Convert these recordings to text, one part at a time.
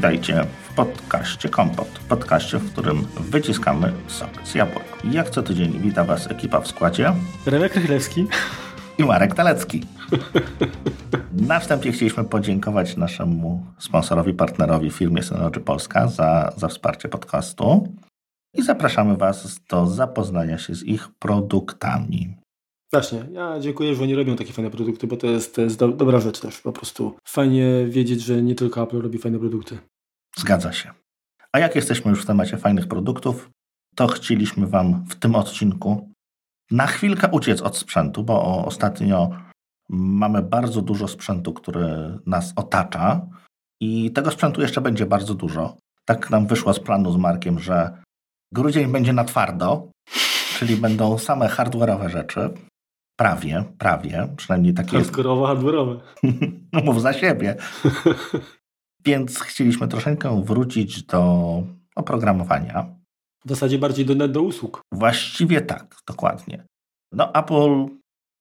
Witajcie w podcaście Kompot, podcaście, w którym wyciskamy sok z jabłek. Jak co tydzień wita Was ekipa w składzie Remek Rychlewski i Marek Talecki. Na wstępie chcieliśmy podziękować naszemu sponsorowi, partnerowi firmie Synology Polska za, za wsparcie podcastu i zapraszamy Was do zapoznania się z ich produktami. Właśnie, ja dziękuję, że oni robią takie fajne produkty, bo to jest, to jest do, dobra rzecz też. Po prostu fajnie wiedzieć, że nie tylko Apple robi fajne produkty. Zgadza się. A jak jesteśmy już w temacie fajnych produktów, to chcieliśmy Wam w tym odcinku na chwilkę uciec od sprzętu, bo ostatnio mamy bardzo dużo sprzętu, który nas otacza i tego sprzętu jeszcze będzie bardzo dużo. Tak nam wyszło z planu z Markiem, że grudzień będzie na twardo, czyli będą same hardware'owe rzeczy. Prawie, prawie, przynajmniej takie jest. Hardware'owe. no mów za siebie. Więc chcieliśmy troszeczkę wrócić do oprogramowania. W zasadzie bardziej do, do usług. Właściwie tak, dokładnie. No Apple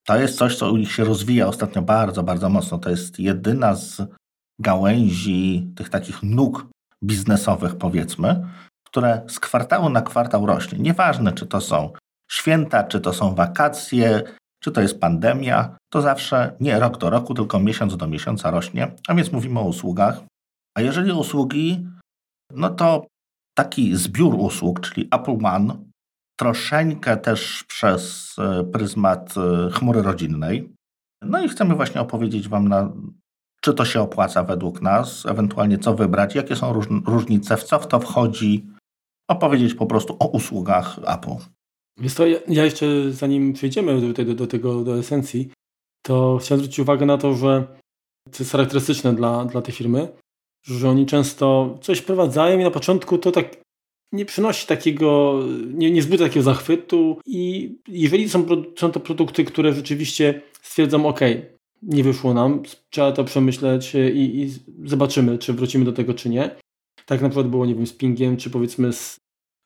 to jest coś, co u nich się rozwija ostatnio bardzo, bardzo mocno. To jest jedyna z gałęzi tych takich nóg biznesowych, powiedzmy, które z kwartału na kwartał rośnie. Nieważne, czy to są święta, czy to są wakacje, czy to jest pandemia, to zawsze nie rok do roku, tylko miesiąc do miesiąca rośnie, a więc mówimy o usługach. A jeżeli usługi, no to taki zbiór usług, czyli Apple One, troszeczkę też przez e, pryzmat e, chmury rodzinnej. No i chcemy właśnie opowiedzieć Wam, na, czy to się opłaca według nas, ewentualnie co wybrać, jakie są różnice, w co w to wchodzi, opowiedzieć po prostu o usługach Apple. Więc to ja jeszcze zanim przejdziemy do, tego, do tego, do esencji, to chciałem zwrócić uwagę na to, że to jest charakterystyczne dla, dla tej firmy, że oni często coś wprowadzają i na początku to tak nie przynosi takiego, nie, nie wzbudza takiego zachwytu i jeżeli są, są to produkty, które rzeczywiście stwierdzą, ok, nie wyszło nam, trzeba to przemyśleć i, i zobaczymy, czy wrócimy do tego, czy nie. Tak na przykład było, nie wiem, z Pingiem, czy powiedzmy z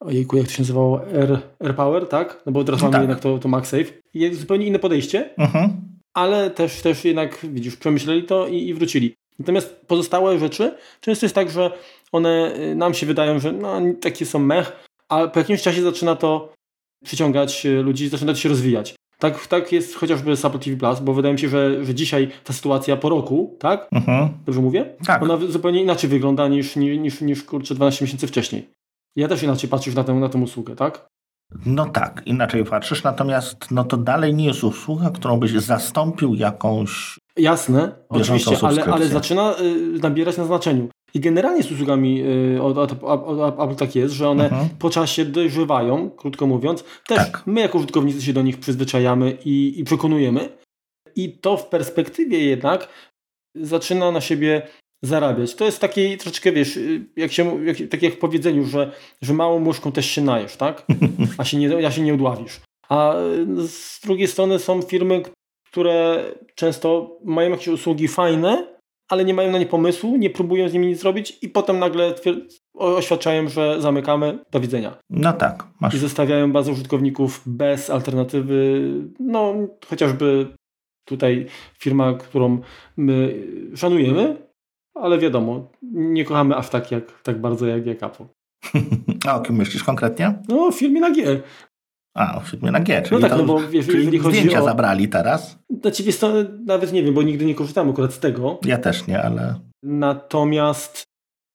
ojejku, jak to się nazywało, Air, Air Power, tak? No bo teraz mamy tak. jednak to, to MagSafe. Jest zupełnie inne podejście, mhm. ale też, też jednak, widzisz, przemyśleli to i, i wrócili. Natomiast pozostałe rzeczy, często jest tak, że one y, nam się wydają, że no, takie są mech, a po jakimś czasie zaczyna to przyciągać y, ludzi, zaczyna to się rozwijać. Tak, tak jest chociażby z Apple TV Plus, bo wydaje mi się, że, że dzisiaj ta sytuacja po roku, tak? Mhm. Dobrze mówię? Tak. Ona zupełnie inaczej wygląda niż, niż, niż, niż kurczę 12 miesięcy wcześniej. Ja też inaczej patrzysz na tę, na tę usługę, tak? No tak, inaczej patrzysz, natomiast no to dalej nie jest usługa, którą byś zastąpił jakąś. Jasne, oczywiście, ale, ale zaczyna y, nabierać na znaczeniu. I generalnie z usługami y, od, Apple tak jest, że one mhm. po czasie dojrzewają, krótko mówiąc. Też tak. my jako użytkownicy się do nich przyzwyczajamy i, i przekonujemy. I to w perspektywie jednak zaczyna na siebie zarabiać. To jest takie troszeczkę, wiesz, jak się, jak, tak jak w powiedzeniu, że, że małą muszką też się najesz, tak? A się nie, a się nie udławisz. A z drugiej strony są firmy, które często mają jakieś usługi fajne, ale nie mają na nie pomysłu, nie próbują z nimi nic zrobić i potem nagle oświadczają, że zamykamy, do widzenia. No tak. Masz. I zostawiają bazę użytkowników bez alternatywy, no chociażby tutaj firma, którą my szanujemy, ale wiadomo, nie kochamy aż tak, jak, tak bardzo jak, jak Apple. A o kim myślisz konkretnie? No, o filmie na G. A, o filmie na G, czyli, no tak, no bo, wiesz, czyli jeżeli chodzi zdjęcia o... zabrali teraz? Znaczy, wiesz, to nawet nie wiem, bo nigdy nie korzystałem akurat z tego. Ja też nie, ale... Natomiast,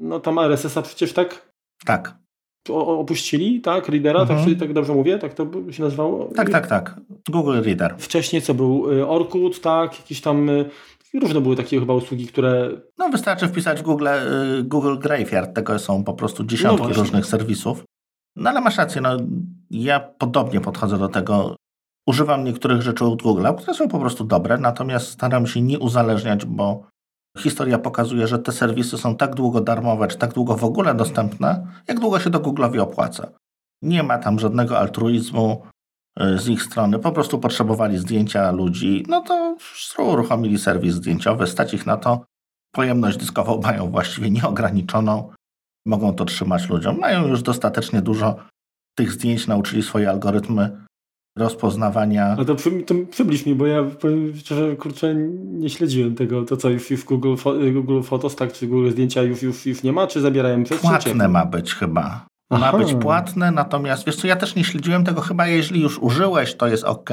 no tam RSS-a przecież tak? Tak. O, opuścili, tak? Readera, tak mhm. tak, tak dobrze mówię? Tak to się nazywało? Tak, tak, tak. Google Reader. Wcześniej co był? Y, Orkut, tak? Jakiś tam różne były takie chyba usługi, które... No wystarczy wpisać w Google, y, Google Graveyard, tego są po prostu dziesiątki no różnych serwisów. No ale masz rację, no ja podobnie podchodzę do tego. Używam niektórych rzeczy od Google'a, które są po prostu dobre, natomiast staram się nie uzależniać, bo historia pokazuje, że te serwisy są tak długo darmowe, czy tak długo w ogóle dostępne, jak długo się do Google'owi opłaca. Nie ma tam żadnego altruizmu, z ich strony po prostu potrzebowali zdjęcia ludzi, no to uruchomili serwis zdjęciowy, stać ich na to. Pojemność dyskową mają właściwie nieograniczoną, mogą to trzymać ludziom. Mają już dostatecznie dużo tych zdjęć, nauczyli swoje algorytmy rozpoznawania. A to, przy, to przybliż mi, bo ja powiem szczerze, kurczę, nie śledziłem tego. To co, już, już w Google, Google Photos, tak, czy Google Zdjęcia już, już, już nie ma, czy zabierają przez Płatne ma być chyba. Aha. Ma być płatne, natomiast wiesz co, ja też nie śledziłem tego, chyba jeśli już użyłeś, to jest ok,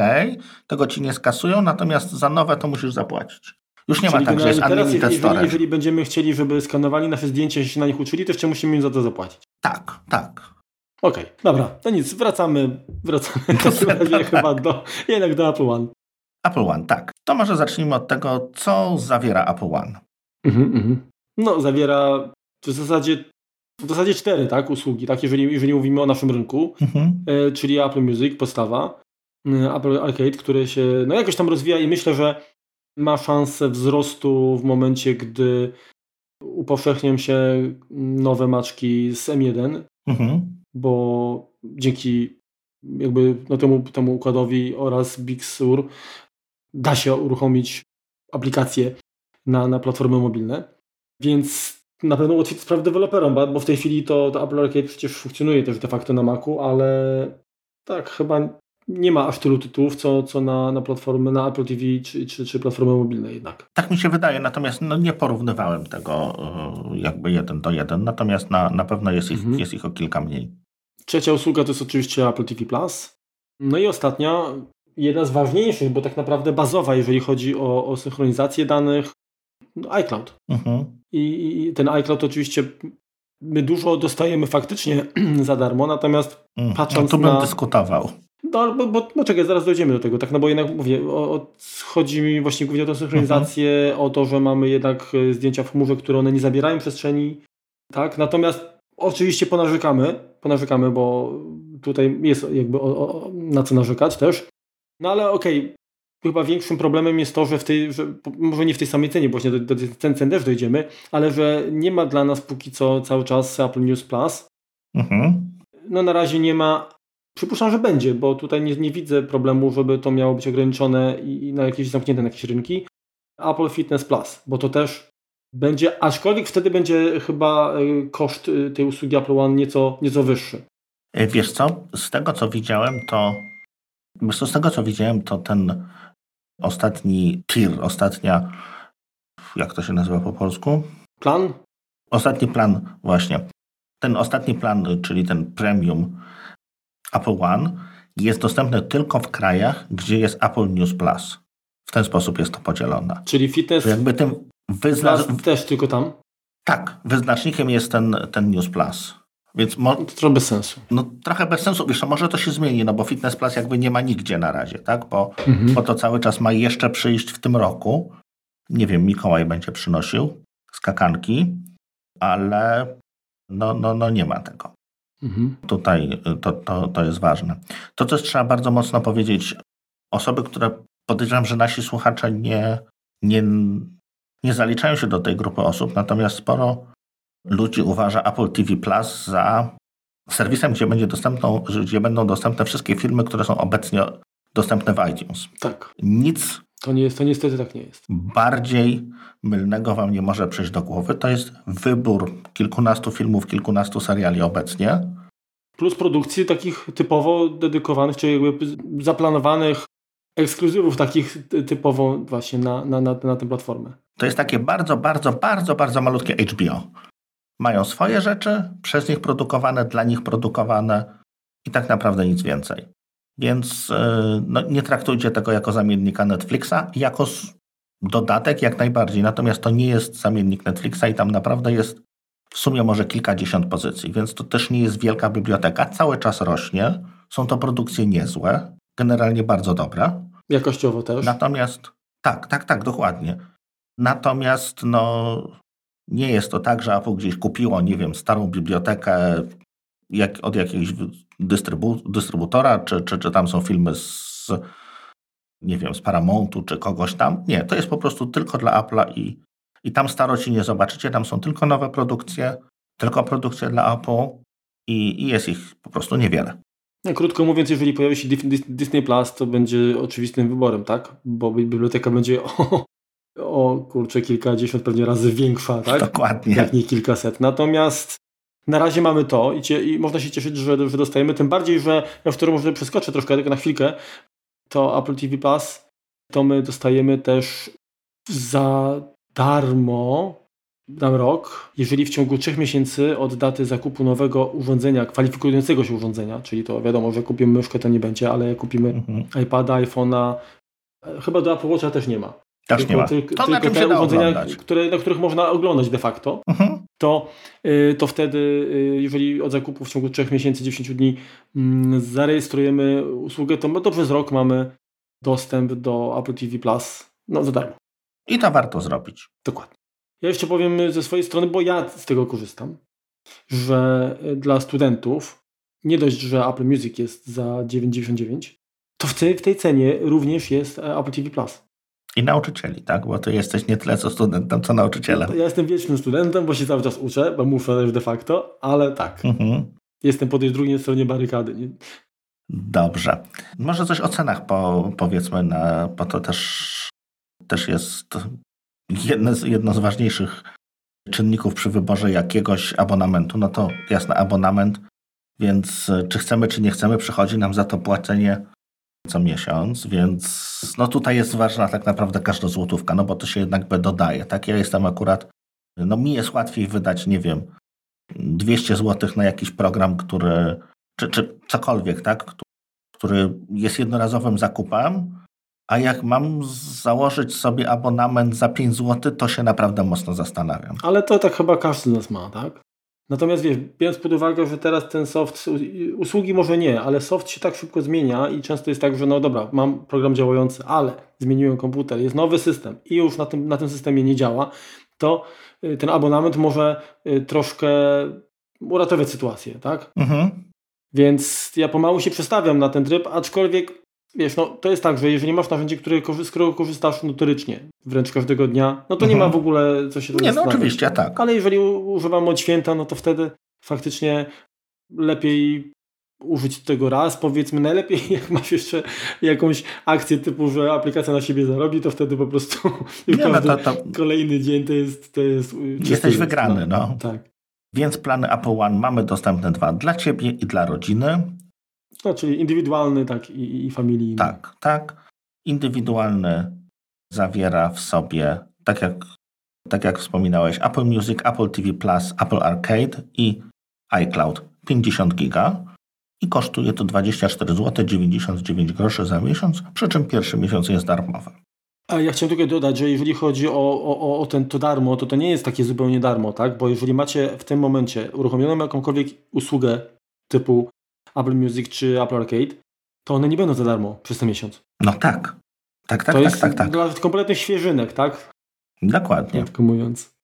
tego ci nie skasują, natomiast za nowe to musisz zapłacić. Już nie Czyli ma tak, że jest unlimited teraz, jeżeli, jeżeli będziemy chcieli, żeby skanowali nasze zdjęcia i się na nich uczyli, to jeszcze musimy im za to zapłacić. Tak, tak. Okej, okay, dobra, to nic, wracamy, wracamy do chyba do, jednak do Apple One. Apple One, tak. To może zacznijmy od tego, co zawiera Apple One. Mhm, mhm. No, zawiera w zasadzie, w zasadzie cztery tak, usługi, tak, jeżeli, jeżeli mówimy o naszym rynku, mhm. e, czyli Apple Music, podstawa, e, Apple Arcade, który się no, jakoś tam rozwija i myślę, że ma szansę wzrostu w momencie, gdy upowszechnią się nowe maczki z M1, mhm. bo dzięki jakby no, temu, temu układowi oraz Big Sur da się uruchomić aplikacje na, na platformy mobilne, więc na pewno ułatwi sprawę deweloperom, bo w tej chwili to, to Apple Arcade przecież funkcjonuje też de facto na Macu, ale tak, chyba nie ma aż tylu tytułów, co, co na, na platformy, na Apple TV czy, czy, czy platformy mobilne jednak. Tak mi się wydaje, natomiast no, nie porównywałem tego e, jakby jeden do jeden, natomiast na, na pewno jest ich, mhm. jest ich o kilka mniej. Trzecia usługa to jest oczywiście Apple TV+. Plus. No i ostatnia, jedna z ważniejszych, bo tak naprawdę bazowa, jeżeli chodzi o, o synchronizację danych, iCloud. Mhm. I, I ten iCloud oczywiście my dużo dostajemy faktycznie za darmo, natomiast mm, patrząc no, na... bym dyskutował. No, bo, bo, bo czekaj, zaraz dojdziemy do tego, tak, no bo jednak mówię, o, o, chodzi mi właśnie głównie o tę synchronizację, mhm. o to, że mamy jednak e, zdjęcia w chmurze, które one nie zabierają przestrzeni, tak, natomiast oczywiście ponarzekamy, ponarzekamy, bo tutaj jest jakby o, o, na co narzekać też, no ale okej, okay, chyba większym problemem jest to, że w tej, że, może nie w tej samej cenie, bo właśnie do, do cen, cen też dojdziemy, ale że nie ma dla nas póki co cały czas Apple News Plus. Mhm. No na razie nie ma, Przypuszczam, że będzie, bo tutaj nie, nie widzę problemu, żeby to miało być ograniczone i, i na jakieś zamknięte na jakieś rynki. Apple Fitness Plus, bo to też będzie, aczkolwiek wtedy będzie chyba e, koszt e, tej usługi Apple One nieco, nieco wyższy. E, wiesz co, z tego co widziałem, to z tego co widziałem, to ten ostatni tier, ostatnia, jak to się nazywa po polsku? Plan? Ostatni plan, właśnie. Ten ostatni plan, czyli ten premium, Apple One jest dostępne tylko w krajach, gdzie jest Apple News Plus. W ten sposób jest to podzielone. Czyli fitness jakby tym wyzna... też tylko tam? Tak, wyznacznikiem jest ten, ten News Plus. Więc mo... to trochę bez sensu. No trochę bez sensu. Wiesz, może to się zmieni, no bo Fitness Plus jakby nie ma nigdzie na razie, tak? Bo, mhm. bo to cały czas ma jeszcze przyjść w tym roku. Nie wiem, Mikołaj będzie przynosił skakanki, ale no, no, no nie ma tego. Mhm. Tutaj y, to, to, to jest ważne. To też trzeba bardzo mocno powiedzieć, osoby, które podejrzewam, że nasi słuchacze nie, nie, nie zaliczają się do tej grupy osób, natomiast sporo ludzi uważa Apple TV Plus za serwisem, gdzie, będzie dostępną, gdzie będą dostępne wszystkie filmy, które są obecnie dostępne w iTunes. Tak. Nic to, nie jest, to niestety tak nie jest. Bardziej mylnego wam nie może przyjść do głowy. To jest wybór kilkunastu filmów, kilkunastu seriali obecnie. Plus produkcji takich typowo dedykowanych, czy jakby zaplanowanych ekskluzywów takich typowo właśnie na, na, na, na tę platformę. To jest takie bardzo, bardzo, bardzo, bardzo malutkie HBO. Mają swoje rzeczy, przez nich produkowane, dla nich produkowane i tak naprawdę nic więcej. Więc e, no, nie traktujcie tego jako zamiennika Netflixa, jako dodatek jak najbardziej. Natomiast to nie jest zamiennik Netflixa i tam naprawdę jest w sumie może kilkadziesiąt pozycji, więc to też nie jest wielka biblioteka. Cały czas rośnie. Są to produkcje niezłe, generalnie bardzo dobre. Jakościowo też. Natomiast tak, tak, tak, dokładnie. Natomiast no, nie jest to tak, że Apple gdzieś kupiło, nie wiem, starą bibliotekę jak, od jakiegoś dystrybu, dystrybutora, czy, czy, czy tam są filmy z, nie wiem, z Paramountu, czy kogoś tam. Nie, to jest po prostu tylko dla Apple'a i, i tam staroci nie zobaczycie, tam są tylko nowe produkcje, tylko produkcje dla Apple i, i jest ich po prostu niewiele. Krótko mówiąc, jeżeli pojawi się Disney Plus, to będzie oczywistym wyborem, tak? Bo biblioteka będzie o kurczę, kilkadziesiąt pewnie razy większa, tak? Dokładnie. Jak nie kilkaset. Natomiast na razie mamy to i, cie, i można się cieszyć, że, że dostajemy. Tym bardziej, że ja w którym może przeskoczę troszkę tylko na chwilkę, to Apple TV Plus, to my dostajemy też za darmo na rok, jeżeli w ciągu trzech miesięcy od daty zakupu nowego urządzenia, kwalifikującego się urządzenia, czyli to wiadomo, że kupimy myszkę, to nie będzie, ale kupimy mhm. iPada, iPhone'a, chyba do Apple Watcha też nie ma. Też tylko, nie ma. Tylko, to tylko te urządzenia, które, na których można oglądać de facto, mhm. to, y, to wtedy, y, jeżeli od zakupu w ciągu 3 miesięcy, 10 dni mm, zarejestrujemy usługę, to dobrze z rok mamy dostęp do Apple TV Plus no, za darmo. I to warto zrobić. Dokładnie. Ja jeszcze powiem ze swojej strony, bo ja z tego korzystam, że dla studentów nie dość, że Apple Music jest za 9,99, to w tej, w tej cenie również jest Apple TV Plus. I nauczycieli, tak? Bo ty jesteś nie tyle co studentem, co nauczycielem. Ja jestem wiecznym studentem, bo się cały czas uczę, bo muszę też de facto, ale tak. Mhm. Jestem po tej drugiej stronie barykady. Nie? Dobrze. Może coś o cenach po, powiedzmy, na, bo to też, też jest jedno z, jedno z ważniejszych czynników przy wyborze jakiegoś abonamentu. No to jasne, abonament, więc czy chcemy, czy nie chcemy, przychodzi nam za to płacenie co miesiąc, więc no tutaj jest ważna tak naprawdę każda złotówka, no bo to się jednak dodaje. Tak, ja jestem akurat, no mi jest łatwiej wydać, nie wiem, 200 zł na jakiś program, który, czy, czy cokolwiek, tak, który jest jednorazowym zakupem, a jak mam założyć sobie abonament za 5 zł, to się naprawdę mocno zastanawiam. Ale to tak chyba każdy z nas ma, tak? Natomiast wiesz, biorąc pod uwagę, że teraz ten soft, usługi może nie, ale soft się tak szybko zmienia i często jest tak, że no dobra, mam program działający, ale zmieniłem komputer, jest nowy system i już na tym, na tym systemie nie działa, to y, ten abonament może y, troszkę uratować sytuację, tak? Mhm. Więc ja pomału się przestawiam na ten tryb, aczkolwiek wiesz, no to jest tak, że jeżeli masz narzędzie, które, z którego korzystasz notorycznie, wręcz każdego dnia, no to mhm. nie ma w ogóle co się Nie, no oczywiście, tak. Ale jeżeli używam od święta, no to wtedy faktycznie lepiej użyć tego raz, powiedzmy najlepiej jak masz jeszcze jakąś akcję typu, że aplikacja na siebie zarobi, to wtedy po prostu nie, no to, to... kolejny dzień to jest... To jest Jesteś wygrany, no. no. Tak. Więc plany Apple One mamy dostępne dwa dla Ciebie i dla rodziny. No, czyli indywidualny, tak, i, i familijny. Tak, tak. Indywidualny zawiera w sobie, tak jak, tak jak wspominałeś, Apple Music, Apple TV Plus, Apple Arcade i iCloud 50 giga i kosztuje to 24 zł 99 groszy za miesiąc, przy czym pierwszy miesiąc jest darmowy. A ja chciałem tylko dodać, że jeżeli chodzi o, o, o ten, to darmo, to to nie jest takie zupełnie darmo, tak? Bo jeżeli macie w tym momencie uruchomioną jakąkolwiek usługę typu Apple Music czy Apple Arcade, to one nie będą za darmo przez ten miesiąc. No tak. Tak, tak, to tak, jest tak, tak. dla kompletnych świeżynek, tak? Dokładnie. Krótko mówiąc.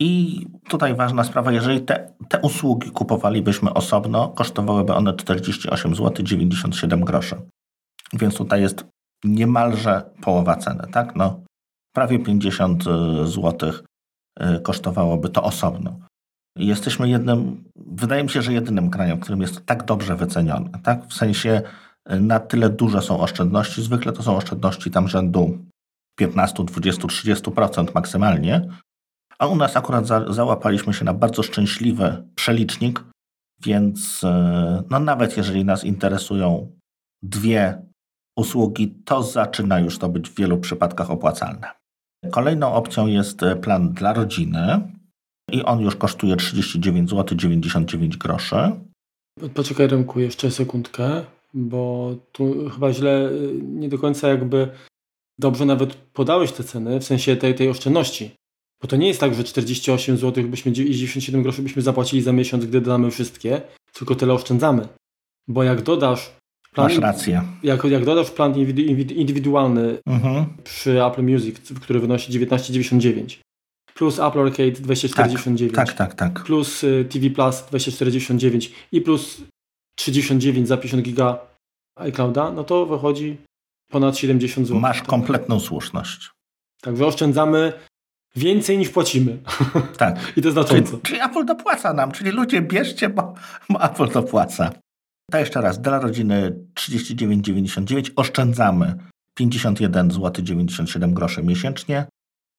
I tutaj ważna sprawa, jeżeli te, te usługi kupowalibyśmy osobno, kosztowałyby one 48 zł 97 groszy. Więc tutaj jest niemalże połowa ceny, tak? No, prawie 50 zł y, kosztowałoby to osobno. Jesteśmy jednym, wydaje mi się, że jedynym krajem, w którym jest tak dobrze wyceniony. Tak? W sensie y, na tyle duże są oszczędności. Zwykle to są oszczędności tam rzędu 15, 20, 30% maksymalnie. A u nas akurat za, załapaliśmy się na bardzo szczęśliwy przelicznik, więc y, no nawet jeżeli nas interesują dwie usługi, to zaczyna już to być w wielu przypadkach opłacalne. Kolejną opcją jest y, plan dla rodziny, i on już kosztuje 39 zł 99 groszy. Poczekaj Remku jeszcze sekundkę, bo tu chyba źle, nie do końca jakby dobrze nawet podałeś te ceny, w sensie tej, tej oszczędności. Bo to nie jest tak, że 48 zł byśmy, i 97 groszy byśmy zapłacili za miesiąc, gdy dodamy wszystkie, tylko tyle oszczędzamy. Bo jak dodasz plan, Masz rację. Jak, jak dodasz plan indywidualny mhm. przy Apple Music, który wynosi 19,99 plus Apple Arcade 249. Tak, tak, tak. tak. Plus y, TV Plus 249 i plus 39 za 50 giga iClouda, no to wychodzi ponad 70 zł. Masz kompletną słuszność. Także oszczędzamy więcej niż płacimy. Tak. I to znacząco. Czyli, czyli Apple dopłaca nam, czyli ludzie bierzcie, bo, bo Apple dopłaca. To jeszcze raz, dla rodziny 39,99 oszczędzamy 51 zł 97 groszy miesięcznie.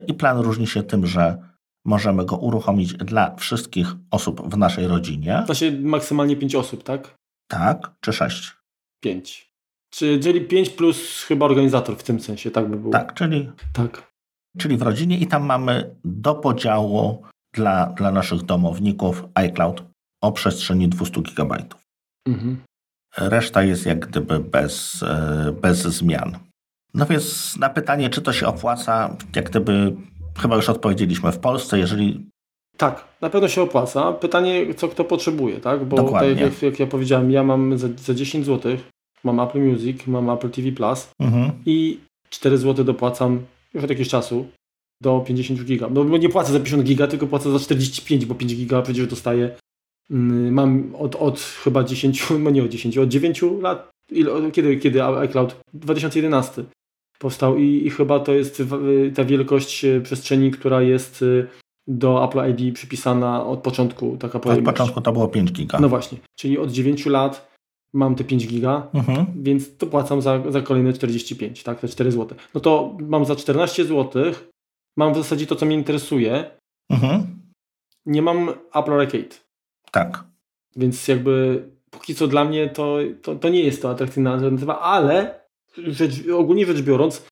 I plan różni się tym, że możemy go uruchomić dla wszystkich osób w naszej rodzinie. To się maksymalnie 5 osób, tak? Tak, czy 6? 5. Czyli 5 plus chyba organizator w tym sensie, tak by było. Tak, czyli, tak. czyli w rodzinie i tam mamy do podziału dla, dla naszych domowników iCloud o przestrzeni 200 GB. Mhm. Reszta jest jak gdyby bez, e, bez zmian. No więc na pytanie, czy to się opłaca, jak gdyby chyba już odpowiedzieliśmy w Polsce, jeżeli tak, na pewno się opłaca. Pytanie, co kto potrzebuje, tak? Bo tak jak, jak, ja powiedziałem, ja mam za, za 10 zł, mam Apple Music, mam Apple TV Plus mhm. i 4 zł dopłacam już od jakiegoś czasu do 50 giga. No nie płacę za 50 giga, tylko płacę za 45, bo 5 giga przecież dostaję. Mm, mam od, od chyba 10, no nie od 10, od 9 lat. Kiedy, kiedy iCloud? 2011 powstał i, i chyba to jest ta wielkość e, przestrzeni, która jest e, do Apple ID przypisana od początku taka pojemność. Od początku to było 5 giga. No właśnie, czyli od 9 lat mam te 5 giga, mhm. więc to płacam za, za kolejne 45, tak, te 4 zł. No to mam za 14 zł, mam w zasadzie to, co mnie interesuje. Mhm. Nie mam Apple Arcade. Tak. Więc jakby póki co dla mnie to, to, to nie jest to atrakcyjna alternatywa, ale rzecz, ogólnie rzecz biorąc,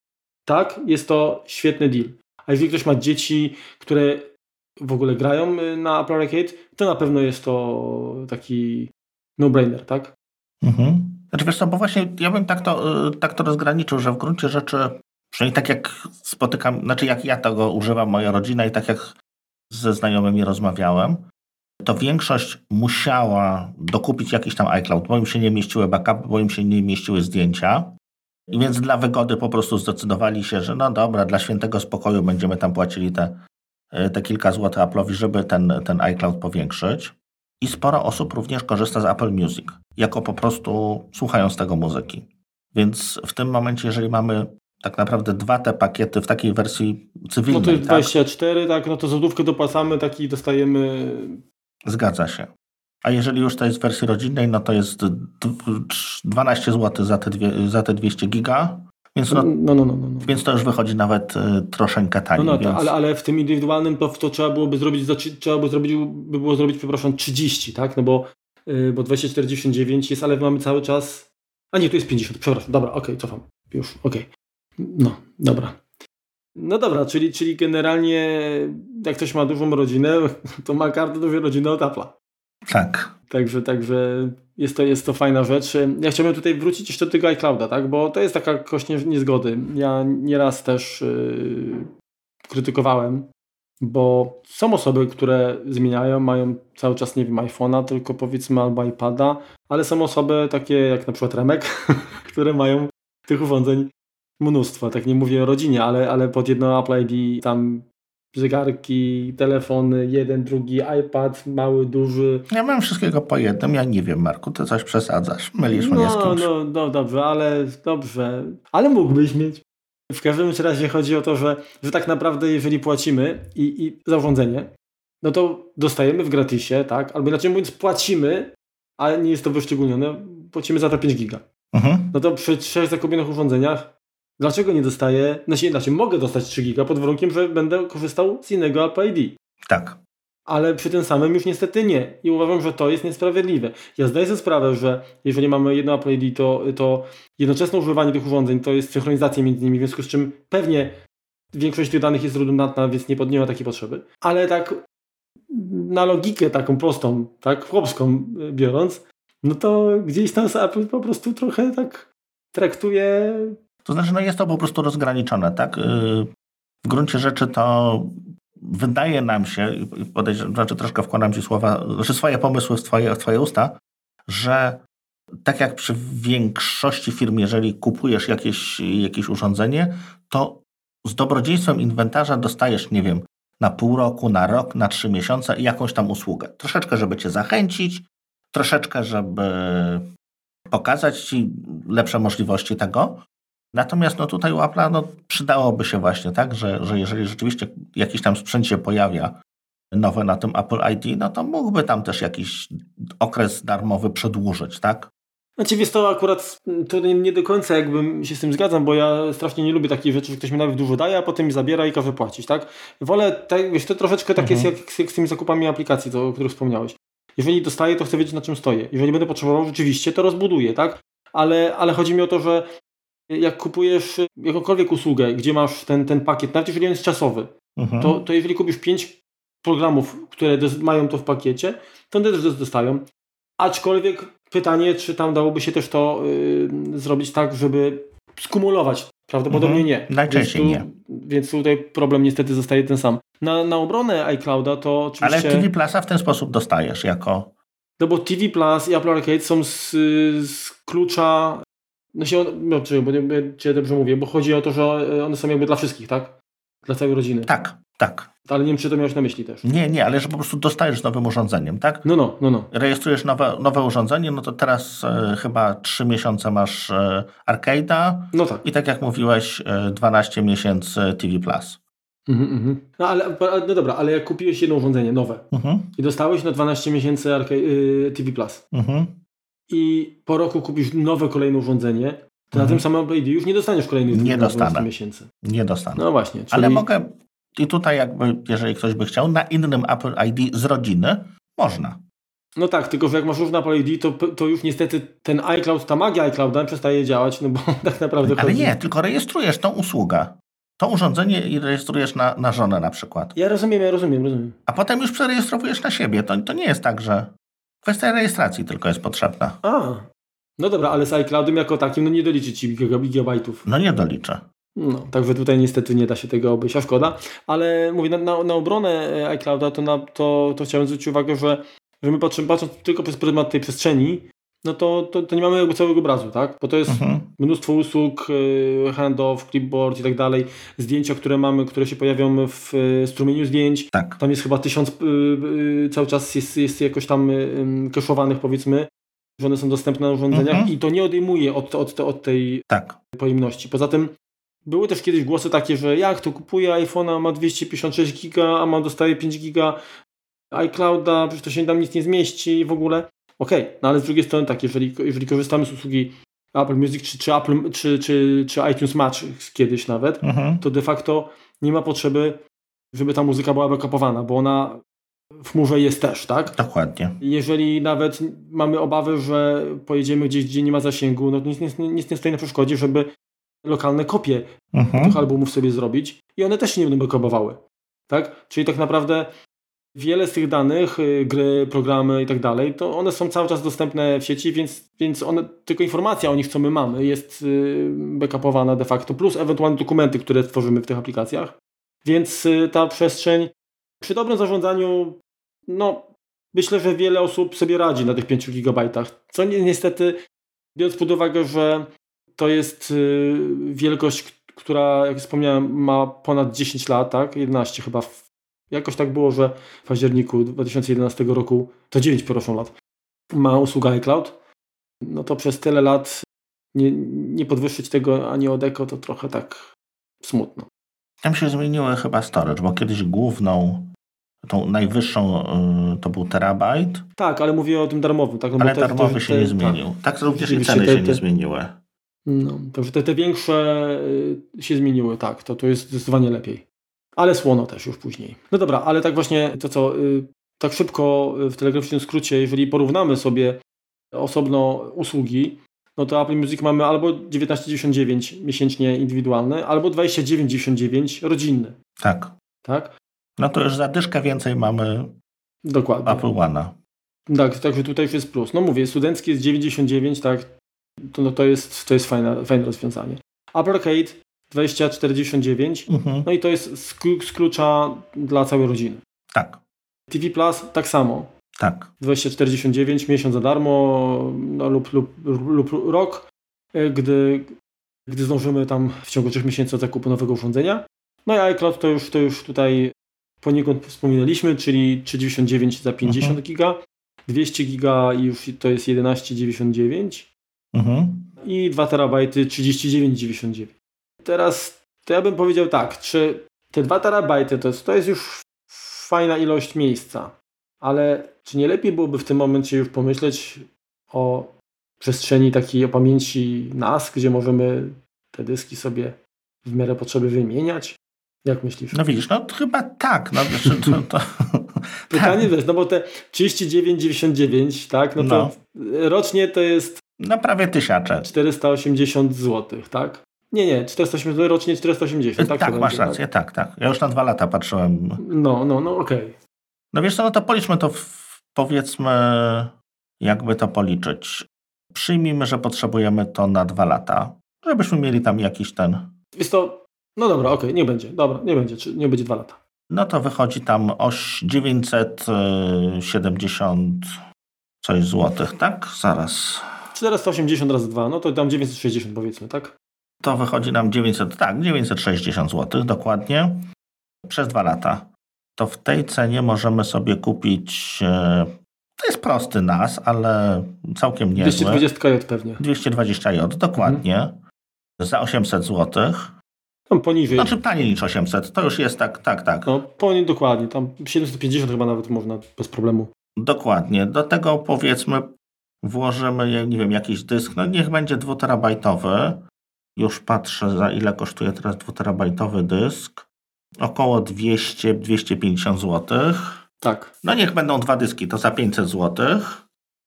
tak, jest to świetny deal. A jeżeli ktoś ma dzieci, które w ogóle grają y, na Apple Arcade, to na pewno jest to taki no-brainer, tak? Mhm. Znaczy wiesz co, bo właśnie ja bym tak to, y, tak to rozgraniczył, że w gruncie rzeczy, przynajmniej tak jak spotykam, znaczy jak ja tego używam, moja rodzina i tak jak ze znajomymi rozmawiałem, to większość musiała dokupić jakiś tam iCloud, bo im się nie mieściły backup, bo im się nie mieściły zdjęcia. I więc dla wygody po prostu zdecydowali się, że no dobra, dla świętego spokoju będziemy tam płacili te, e, te kilka złotych Apple'owi, żeby ten, ten iCloud powiększyć. I sporo osób również korzysta z Apple Music, jako po prostu słuchając tego muzyki. Więc w tym momencie, jeżeli mamy tak naprawdę dwa te pakiety w takiej wersji cywilnej. No to jest 24, tak, tak no to złotówkę dopłacamy, taki dostajemy. Zgadza się. A jeżeli już to jest w wersji rodzinnej, no to jest 12 zł za te, dwie, za te 200 giga. Więc, no, no, no, no, no, więc to już wychodzi nawet y, troszeczkę taniej. No, no więc... ale, ale w tym indywidualnym to, to trzeba byłoby zrobić, trzeba by zrobić, by było zrobić, przepraszam, 30, tak? No bo, yy, bo 24,99 jest, ale mamy cały czas. A nie, tu jest 50, przepraszam. Dobra, okej, okay, cofam. Już, okej. Okay. No, dobra. No dobra, czyli, czyli generalnie jak ktoś ma dużą rodzinę, to ma kartę dużej rodziny od Apple'a. Tak. Także, także jest, to, jest to fajna rzecz. Ja chciałbym tutaj wrócić jeszcze do tego iClouda, tak? bo to jest taka kość niezgody. Ja nieraz też yy, krytykowałem, bo są osoby, które zmieniają, mają cały czas, nie wiem, iPhone'a, tylko powiedzmy albo iPada, ale są osoby takie jak na przykład Remek, które mają tych urządzeń mnóstwo. Tak nie mówię o rodzinie, ale, ale pod jedno Apple ID tam zegarki, telefony, jeden, drugi, iPad, mały, duży. Ja mam wszystkiego po jednym, ja nie wiem, Marku, ty coś przesadzasz, mylisz no, mnie z kimś. No, no dobrze, ale dobrze, ale mógłbyś mieć. W każdym razie chodzi o to, że, że tak naprawdę jeżeli płacimy i, i za urządzenie, no to dostajemy w gratisie, tak? Albo inaczej mówiąc, płacimy, ale nie jest to wyszczególnione, płacimy za te 5 giga. Mhm. No to przy trzech zakupionych urządzeniach Dlaczego nie dostaję, znaczy, znaczy mogę dostać 3 giga pod warunkiem, że będę korzystał z innego Apple ID. Tak. Ale przy tym samym już niestety nie. I uważam, że to jest niesprawiedliwe. Ja zdaję sobie sprawę, że jeżeli mamy jedno Apple ID, to, to jednoczesne używanie tych urządzeń to jest synchronizacja między nimi, w związku z czym pewnie większość tych danych jest redundantna, więc nie, nie ma takiej potrzeby. Ale tak na logikę taką prostą, tak chłopską biorąc, no to gdzieś tam Apple po prostu trochę tak traktuje to znaczy, no jest to po prostu rozgraniczone, tak? Y, w gruncie rzeczy to wydaje nam się, znaczy troszkę wkładam ci słowa, znaczy swoje pomysły w twoje, w twoje usta, że tak jak przy większości firm, jeżeli kupujesz jakieś, jakieś urządzenie, to z dobrodziejstwem inwentarza dostajesz, nie wiem, na pół roku, na rok, na trzy miesiące jakąś tam usługę. Troszeczkę, żeby cię zachęcić, troszeczkę, żeby pokazać ci lepsze możliwości tego, Natomiast no tutaj u Apple'a no, przydałoby się właśnie tak, że, że jeżeli rzeczywiście jakiś tam sprzęt się pojawia nowe na tym Apple ID, no to mógłby tam też jakiś okres darmowy przedłużyć, tak? Znaczy wiesz, to akurat to nie, nie, do końca jakbym się z tym zgadzam, bo ja strasznie nie lubię takich rzeczy, że ktoś mi nawet dużo daje, a potem mi zabiera i każe płacić, tak? Wolę, tak, wiesz, to troszeczkę tak mhm. jest jak, jak, z tymi zakupami aplikacji, to, o których wspomniałeś. Jeżeli dostaję, to chcę wiedzieć na czym stoję. Jeżeli będę potrzebował rzeczywiście, to rozbuduję, tak? Ale, ale chodzi mi o to, że jak kupujesz jakąkolwiek usługę, gdzie masz ten, ten pakiet, nawet jeżeli on jest czasowy, mhm. to, to jeżeli kupisz pięć programów, które mają to w pakiecie, to one też dostają. Aczkolwiek pytanie, czy tam dałoby się też to yy, zrobić tak, żeby skumulować. Prawdopodobnie mhm. nie. Najczęściej więc tu, nie. Więc tutaj problem niestety zostaje ten sam. Na, na obronę iClouda to oczywiście... Ale TV Plusa w ten sposób dostajesz jako... No bo TV Plus i Apple Arcade są z, z klucza... No się, no, czy, bo nie, czy dobrze mówię, bo chodzi o to, że one są jakby dla wszystkich, tak? Dla całej rodziny. Tak, tak. Ale nie wiem, czy to miałeś na myśli też. Nie, nie, ale że po prostu dostajesz nowym urządzeniem, tak? No, no, no. no. Rejestrujesz nowe, nowe urządzenie, no to teraz e, chyba 3 miesiące masz e, Arcade'a. No tak. I tak jak mówiłeś, e, 12 miesięcy TV Plus. Mhm, mhm. No ale, no dobra, ale jak kupiłeś jedno urządzenie nowe mhm. i dostałeś na 12 miesięcy Arcade, y, TV Plus mhm. I po roku kupisz nowe kolejne urządzenie, to na mhm. tym samym ID już nie dostaniesz kolejnych nie dostanę. miesięcy. Nie dostanę. No właśnie. Czyli... Ale mogę i tutaj jakby, jeżeli ktoś by chciał, na innym Apple ID z rodziny można. No tak, tylko że jak masz równa Apple ID, to, to już niestety ten iCloud, ta magia iClouda przestaje działać, no bo tak naprawdę Ale chodzi... nie, tylko rejestrujesz tą usługę. To urządzenie i rejestrujesz na, na żonę na przykład. Ja rozumiem, ja rozumiem, rozumiem. A potem już przerejestrowujesz na siebie. To, to nie jest tak, że kwestia rejestracji tylko jest potrzebna. A, no dobra, ale z iCloudem jako takim no nie doliczy ci gigabajtów. No nie doliczę. No, także tutaj niestety nie da się tego obejść, a szkoda. Ale mówię, na, na, na obronę e, iClouda to, na, to, to chciałem zwrócić uwagę, że, że my patrzymy, patrząc tylko przez pryzmat tej przestrzeni, no to, to, to, nie mamy jakby całego obrazu, tak? Bo to jest mhm. mnóstwo usług, e, handoff, clipboard i tak dalej, zdjęcia, które mamy, które się pojawią w e, strumieniu zdjęć. Tak. Tam jest chyba tysiąc, cały czas jest, jest jakoś tam keszowanych powiedzmy, że one są dostępne na urządzeniach mhm. i to nie odejmuje od, od, od tej tak. pojemności. Poza tym były też kiedyś głosy takie, że jak to kupuję iPhone'a, ma 256 giga, a ma dostaje 5 giga iClouda, przecież to się tam nic nie zmieści w ogóle. Okej, okay, no ale z drugiej strony tak, jeżeli, jeżeli korzystamy z usługi Apple Music czy, czy, Apple, czy, czy, czy iTunes Match kiedyś nawet, mhm. to de facto nie ma potrzeby, żeby ta muzyka była backupowana, bo ona w chmurze jest też, tak? Dokładnie. Jeżeli nawet mamy obawy, że pojedziemy gdzieś, gdzie nie ma zasięgu, no to nic, nic, nic nie stoi na przeszkodzie, żeby lokalne kopie mhm. tych albumów sobie zrobić i one też nie będą backupowały. Tak? Czyli tak naprawdę wiele z tych danych, y, gry, programy i tak dalej, to one są cały czas dostępne w sieci, więc, więc one, tylko informacja o nich, co my mamy, jest y, backupowana de facto, plus ewentualne dokumenty, które tworzymy w tych aplikacjach. Więc y, ta przestrzeń przy dobrym zarządzaniu, no myślę, że wiele osób sobie radzi na tych 5 gigabajtach, co ni niestety, biorąc pod uwagę, że to jest wielkość, która, jak wspomniałem, ma ponad 10 lat, tak? 11 chyba Jakoś tak było, że w październiku 2011 roku, to 9 proszę lat, ma usługa iCloud. No to przez tyle lat nie, nie podwyższyć tego ani o deko, to trochę tak smutno. Tam się zmieniły chyba storage, bo kiedyś główną, tą najwyższą y, to był terabajt. Tak, ale mówię o tym darmowym. Tak? No ale te, darmowy te, się te, nie zmienił. Tak, tak również i ceny się nie zmieniły. No, także te, te większe y, się zmieniły, tak. To, to jest zdecydowanie lepiej ale słono też już później. No dobra, ale tak właśnie to co, y, tak szybko y, w telegraficznym skrócie, jeżeli porównamy sobie osobno usługi, no to Apple Music mamy albo 19,99 miesięcznie indywidualne, albo 29,99 rodzinny. Tak. Tak? No to już za dyszkę więcej mamy Dokładnie. Apple One'a. Tak, także tutaj już jest plus. No mówię, studencki jest 99, tak, to, no to jest, to jest fajne, fajne rozwiązanie. Apple Arcade 2049. Mhm. No i to jest z, z klucza dla całej rodziny. Tak. TV Plus tak samo. Tak. 2049, miesiąc za darmo no, lub, lub, lub rok, e, gdy, gdy zdążymy tam w ciągu 3 miesięcy od zakupu nowego urządzenia. No i iCloud to już, to już tutaj poniekąd wspominaliśmy, czyli 399 za 50 mhm. giga, 200 giga i już to jest 11,99 mhm. i 2 terabajty 39,99 teraz to ja bym powiedział tak, czy te 2 terabajty to jest, to jest już fajna ilość miejsca, ale czy nie lepiej byłoby w tym momencie już pomyśleć o przestrzeni takiej o pamięci NAS, gdzie możemy te dyski sobie w miarę potrzeby wymieniać? Jak myślisz? No widzisz, no chyba tak. No, wiesz, to, to... Pytanie tak. wiesz, no bo te 39,99, tak, no to no. rocznie to jest no prawie tysiacze. 480 zł, tak? Nie, nie, 480 rocznie 480. Tak, tak masz rację, tak? tak, tak. Ja już na dwa lata patrzyłem. No, no, no, okej. Okay. No wiesz co, no to policzmy to, w, powiedzmy, jakby to policzyć. Przyjmijmy, że potrzebujemy to na dwa lata, żebyśmy mieli tam jakiś ten... Jest to, no dobra, okej, okay, nie będzie, dobra, nie będzie, czy nie będzie dwa lata. No to wychodzi tam oś 970 coś złotych, tak? Zaraz. 480 razy 2, no to tam 960 powiedzmy, tak? To wychodzi nam 900, tak, 960 zł dokładnie przez dwa lata. To w tej cenie możemy sobie kupić, e, to jest prosty NAS, ale całkiem niezły. 220J pewnie. 220J, dokładnie. Mhm. Za 800 zł. Tam poniżej. Znaczy taniej niż 800, to już jest tak, tak, tak. No, poni dokładnie, tam 750 chyba nawet można bez problemu. Dokładnie. Do tego powiedzmy włożymy, nie wiem, jakiś dysk, no niech będzie dwuterabajtowy. Już patrzę, za ile kosztuje teraz dwuterabajtowy dysk. Około 200-250 zł. Tak. No niech będą dwa dyski, to za 500 zł.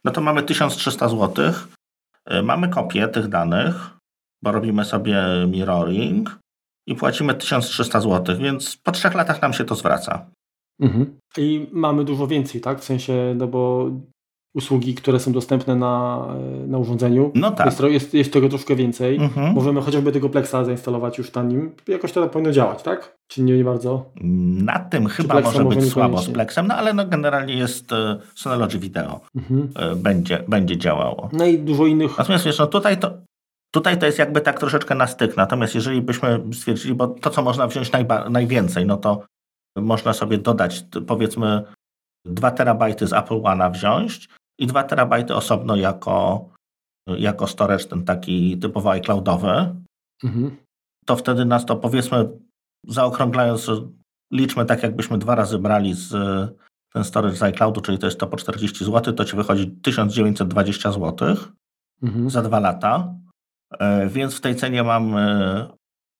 No to mamy 1300 zł. Y, mamy kopię tych danych, bo robimy sobie mirroring i płacimy 1300 zł, więc po trzech latach nam się to zwraca. Mhm. I mamy dużo więcej, tak? W sensie, no bo usługi, które są dostępne na, na urządzeniu. No tak. Jest, jest, jest tego troszkę więcej. Mhm. Możemy chociażby tego Plexa zainstalować już na nim. Jakoś to powinno działać, tak? Czy nie, nie bardzo? Na tym Czy chyba może być słabo z Plexem, no ale no generalnie jest e, Synology Video. Mhm. E, będzie, będzie działało. No i dużo innych. Natomiast wiesz, no tutaj to, Tutaj to jest jakby tak troszeczkę na styk, natomiast jeżeli byśmy stwierdzili, bo to, co można wziąć najwięcej, no to można sobie dodać, powiedzmy, 2 terabajty z Apple One'a wziąć i 2 terabajty osobno jako, jako storage, ten taki typowo iCloudowy, mhm. to wtedy nas to powiedzmy, zaokrąglając, liczmy tak, jakbyśmy dwa razy brali z ten storage z iCloudu, czyli to jest to po 40 zł, to ci wychodzi 1920 zł mhm. za dwa lata. E, więc w tej cenie mamy,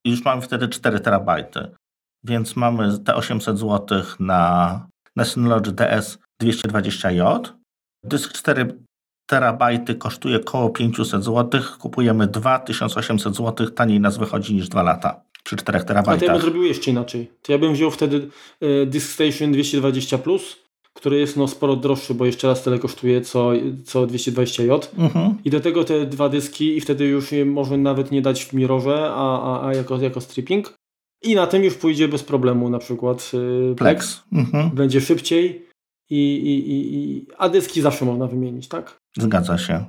już mamy wtedy 4 terabajty. Więc mamy te 800 zł na, na Synology DS 220J. Dysk 4 terabajty kosztuje około 500 zł. Kupujemy 2800 zł. Taniej nas wychodzi niż 2 lata przy 4 terabajtach. A to ja bym zrobił jeszcze inaczej. To ja bym wziął wtedy e, Disk Station 220 Plus który jest no, sporo droższy, bo jeszcze raz tyle kosztuje co, co 220J. Mhm. I do tego te dwa dyski i wtedy już je może nawet nie dać w mirrorze, a, a, a jako, jako stripping. I na tym już pójdzie bez problemu na przykład yy, Plex. Mhm. Będzie szybciej i, i, i, a dyski zawsze można wymienić, tak? Zgadza się.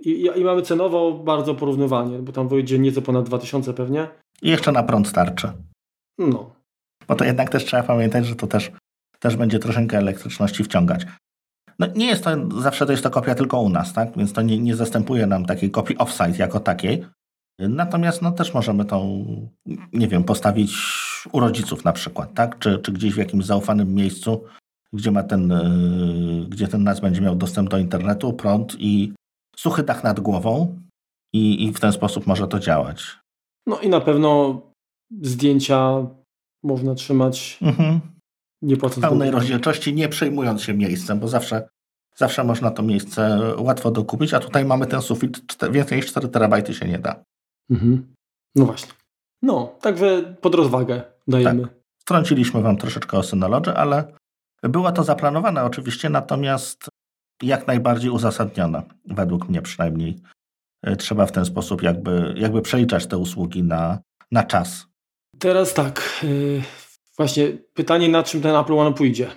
I, i mamy cenowo bardzo porównywanie, bo tam wyjdzie nieco ponad 2000 pewnie. I jeszcze na prąd starczy. No. Bo to jednak też trzeba pamiętać, że to też też będzie troszeczkę elektryczności wciągać. No nie jest to, zawsze to jest to kopia tylko u nas, tak? Więc to nie, nie zastępuje nam takiej kopii offsite jako takiej. Natomiast no, też możemy tą, nie wiem, postawić u rodziców na przykład, tak? Czy, czy gdzieś w jakimś zaufanym miejscu, gdzie ma ten, yy, gdzie ten nas będzie miał dostęp do internetu, prąd i suchy dach nad głową i, i w ten sposób może to działać. No i na pewno zdjęcia można trzymać mhm nie w pełnej rozdzielczości, nie przejmując się miejscem, bo zawsze, zawsze można to miejsce łatwo dokupić, a tutaj mamy ten sufit, więcej niż 4 terabajty się nie da. Mhm. No właśnie. No, także pod rozwagę dajemy. Tak. Wtrąciliśmy Wam troszeczkę o Synology, ale było to zaplanowane oczywiście, natomiast jak najbardziej uzasadnione, według mnie przynajmniej. E, trzeba w ten sposób jakby, jakby przeliczać te usługi na, na czas. Teraz tak, y, Właśnie pytanie, na czym ten Apple One pójdzie?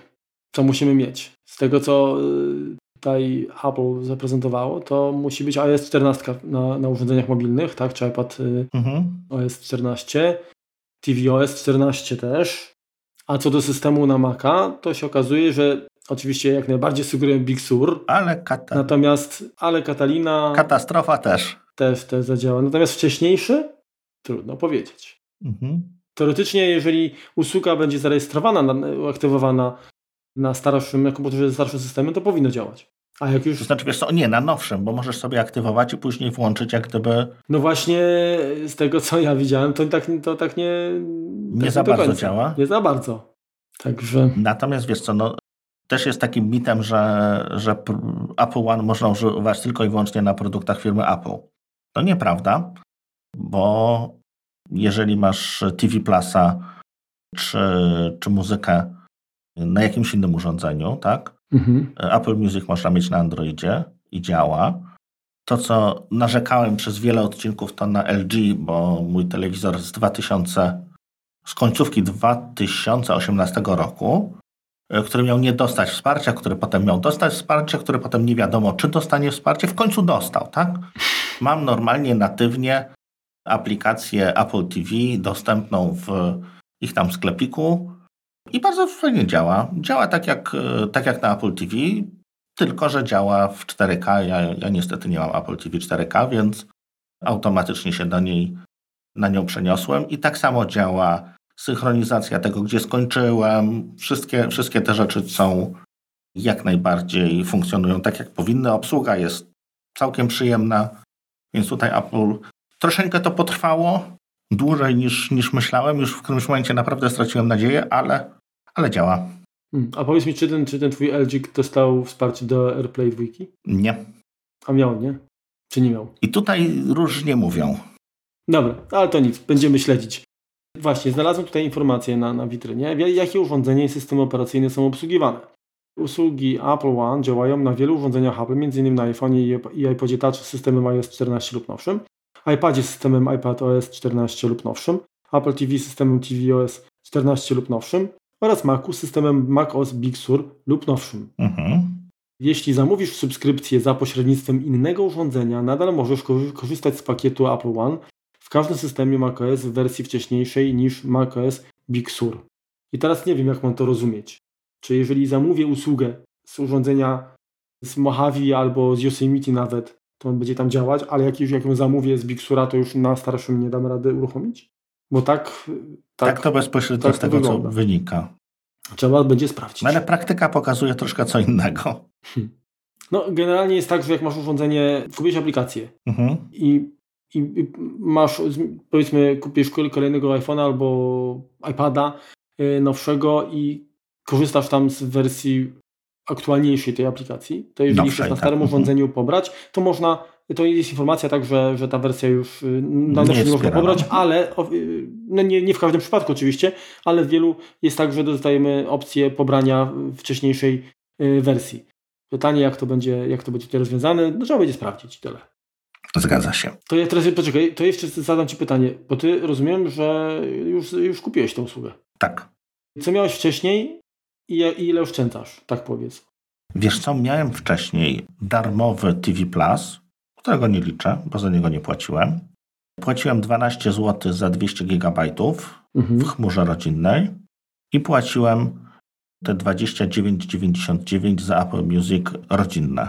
Co musimy mieć? Z tego, co y, tutaj Apple zaprezentowało, to musi być iOS 14 na, na urządzeniach mobilnych, tak? Czy iPad mhm. OS 14, tvOS 14 też. A co do systemu na Maca, to się okazuje, że oczywiście jak najbardziej sugeruje Big Sur. Ale kata... Natomiast, ale Katalina... Katastrofa też. Też, też zadziała. Natomiast wcześniejszy? Trudno powiedzieć. Mhm. Teoretycznie, jeżeli usługa będzie zarejestrowana, aktywowana na starszym komputerze ze starszym systemem, to powinno działać. A jak już... To znaczy, wiesz co, nie, na nowszym, bo możesz sobie aktywować i później włączyć jak gdyby... No właśnie z tego, co ja widziałem, to tak, to tak nie... Nie tak za bardzo końca. działa? Nie za bardzo. Także... Natomiast wiesz co, no też jest takim mitem, że, że Apple One można używać tylko i wyłącznie na produktach firmy Apple. To nieprawda, bo jeżeli masz TV Plusa czy, czy muzykę na jakimś innym urządzeniu, tak? Mhm. Apple Music można mieć na Androidzie i działa. To, co narzekałem przez wiele odcinków, to na LG, bo mój telewizor z 2000, z końcówki 2018 roku, e, który miał nie dostać wsparcia, który potem miał dostać wsparcie, który potem nie wiadomo, czy dostanie wsparcie, w końcu dostał, tak? Mam normalnie natywnie aplikację Apple TV dostępną w ich tam sklepiku i bardzo fajnie działa. Działa tak jak, e, tak jak na Apple TV, tylko że działa w 4K. Ja, ja niestety nie mam Apple TV 4K, więc automatycznie się do niej, na nią przeniosłem i tak samo działa synchronizacja tego, gdzie skończyłem. Wszystkie, wszystkie te rzeczy są jak najbardziej funkcjonują tak, jak powinny. Obsługa jest całkiem przyjemna, więc tutaj Apple troszeczkę to potrwało, dłużej niż, niż myślałem. Już w którymś momencie naprawdę straciłem nadzieję, ale, ale działa. Hmm. A powiedz mi, czy ten, czy ten twój LG dostał wsparcie do AirPlay 2? Nie. A miał, nie? Czy nie miał? I tutaj różnie mówią. Dobra, ale to nic, będziemy śledzić. Właśnie, znalazłem tutaj informację na, na witrynie, jakie urządzenia i systemy operacyjne są obsługiwane. Usługi Apple One działają na wielu urządzeniach Apple, m.in. na iPhone i iPodzie Touch z systemem iOS 14 lub nowszym, iPadzie systemem iPad OS 14 lub nowszym, Apple TV systemem tvOS 14 lub nowszym oraz Macu systemem macOS Big Sur lub nowszym. Mhm. Jeśli zamówisz subskrypcję za pośrednictwem innego urządzenia, nadal możesz korzystać z pakietu Apple One w każdym systemie macOS w wersji wcześniejszej niż macOS Big Sur. I teraz nie wiem, jak mam to rozumieć. Czy jeżeli zamówię usługę z urządzenia z Mojave albo z Yosemite nawet, to on będzie tam działać, ale jak już jak ją zamówię z Big Sura, to już na starszym nie dam rady uruchomić? Bo tak... Tak, tak to bezpośrednio tak z tego, co wynika. Trzeba będzie sprawdzić. No ale praktyka pokazuje troszkę co innego. Hmm. No, generalnie jest tak, że jak masz urządzenie, kupisz aplikację mhm. i, i, i, masz, powiedzmy, kupisz kolejnego iPhone'a albo iPada yy, nowszego i korzystasz tam z wersji aktualniejszej tej aplikacji, to jeżeli chcesz na tak. starym tak. urządzeniu pobrać, to można, to jest informacja tak, że, że ta wersja już y, na nie, nie można pobrać, ale y, no nie, nie w każdym przypadku oczywiście, ale w wielu jest tak, że dostajemy opcję pobrania wcześniejszej y, wersji. Pytanie, jak to będzie, jak to będzie tutaj rozwiązane, no trzeba będzie sprawdzić tyle. Zgadza się. To ja teraz poczekaj, to jeszcze zadam Ci pytanie, bo Ty rozumiem, że już, już kupiłeś tę usługę. Tak. Co miałeś wcześniej i, ile oszczędzasz, tak powiedz. Wiesz co, miałem wcześniej darmowy TV Plus, którego nie liczę, bo za niego nie płaciłem. Płaciłem 12 zł za 200 GB mhm. w chmurze rodzinnej i płaciłem te 29,99 za Apple Music rodzinne.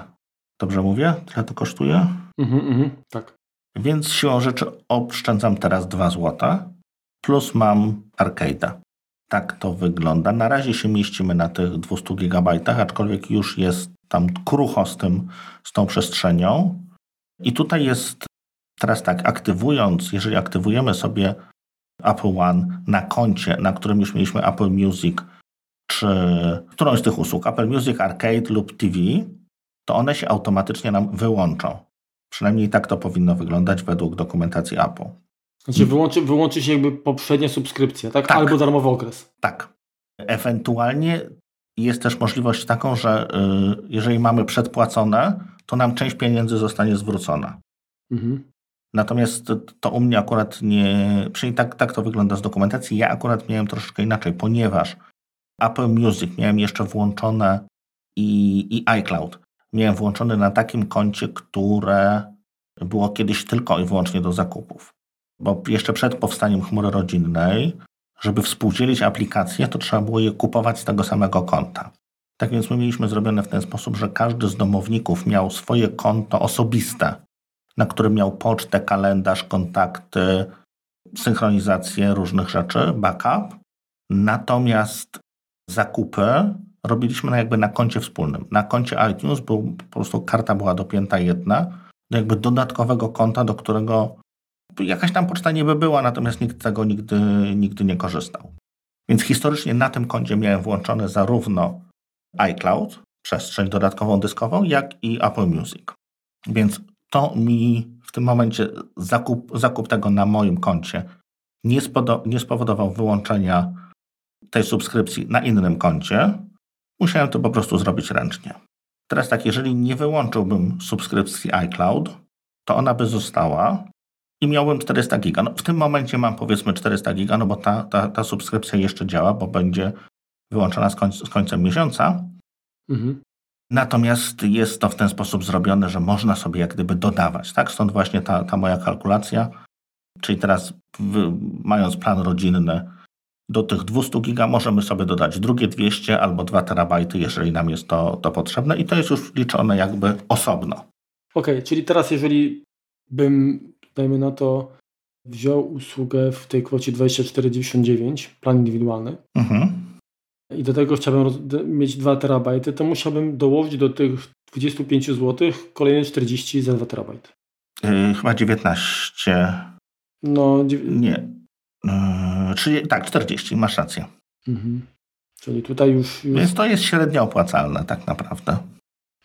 Dobrze mówię? Tyle to kosztuje? Mhm, mhm, tak. Więc siłą rzeczy oszczędzam teraz 2 zł, plus mam Arcade'a tak to wygląda. Na razie się mieścimy na tych 200 GB, aczkolwiek już jest tam krucho z, tym, z tą przestrzenią. I tutaj jest teraz tak, aktywując, jeżeli aktywujemy sobie Apple One na koncie, na którym już mieliśmy Apple Music, czy którąś z tych usług, Apple Music Arcade lub TV, to one się automatycznie nam wyłączą. Przynajmniej tak to powinno wyglądać według dokumentacji Apple. Znaczy wyłączy, wyłączy się jakby poprzednia subskrypcja, tak? tak? Albo darmowy okres. Tak. Ewentualnie jest też możliwość taką, że y, jeżeli mamy przedpłacone, to nam część pieniędzy zostanie zwrócona. Mhm. Natomiast to u mnie akurat nie, przynajmniej tak, tak to wygląda z dokumentacji. Ja akurat miałem troszeczkę inaczej, ponieważ Apple Music miałem jeszcze włączone i, i iCloud. Miałem włączony na takim koncie, które było kiedyś tylko i wyłącznie do zakupów bo jeszcze przed powstaniem chmury rodzinnej, żeby współdzielić aplikacje, to trzeba było je kupować z tego samego konta. Tak więc my mieliśmy zrobione w ten sposób, że każdy z domowników miał swoje konto osobiste, na którym miał pocztę, kalendarz, kontakty, synchronizację różnych rzeczy, backup. Natomiast zakupy robiliśmy jakby na koncie wspólnym. Na koncie iTunes był, po prostu karta była dopięta jedna do jakby dodatkowego konta, do którego jakaś tam poczta niby była, natomiast nikt tego nigdy, nigdy nie korzystał. Więc historycznie na tym koncie miałem włączone zarówno iCloud, przestrzeń dodatkową dyskową, jak i Apple Music. Więc to mi w tym momencie zakup, zakup tego na moim koncie nie, nie spowodował wyłączenia tej subskrypcji na innym koncie. Musiałem to po prostu zrobić ręcznie. Teraz tak, jeżeli nie wyłączyłbym subskrypcji iCloud, to ona by została i miałbym 400 giga. No, w tym momencie mam powiedzmy 400 giga, no bo ta, ta, ta subskrypcja jeszcze działa, bo będzie wyłączona z, końc z końcem miesiąca. Mhm. Natomiast jest to w ten sposób zrobione, że można sobie jak gdyby dodawać. Tak? Stąd właśnie ta, ta moja kalkulacja. Czyli teraz w, mając plan rodzinny do tych 200 giga możemy sobie dodać drugie 200 albo 2 terabajty, jeżeli nam jest to, to potrzebne i to jest już liczone jakby osobno. Okej, okay, czyli teraz jeżeli bym, dajmy na to, wziął usługę w tej kwocie 24,99, plan indywidualny, mhm i do tego chciałbym mieć 2 terabajty, to musiałbym dołożyć do tych 25 zł kolejne 40 za 2 terabajty. Yy, chyba 19. No, nie. Yy, czyli, tak, 40, masz rację. Mhm. Czyli tutaj już, już. Więc to jest średnio opłacalne, tak naprawdę.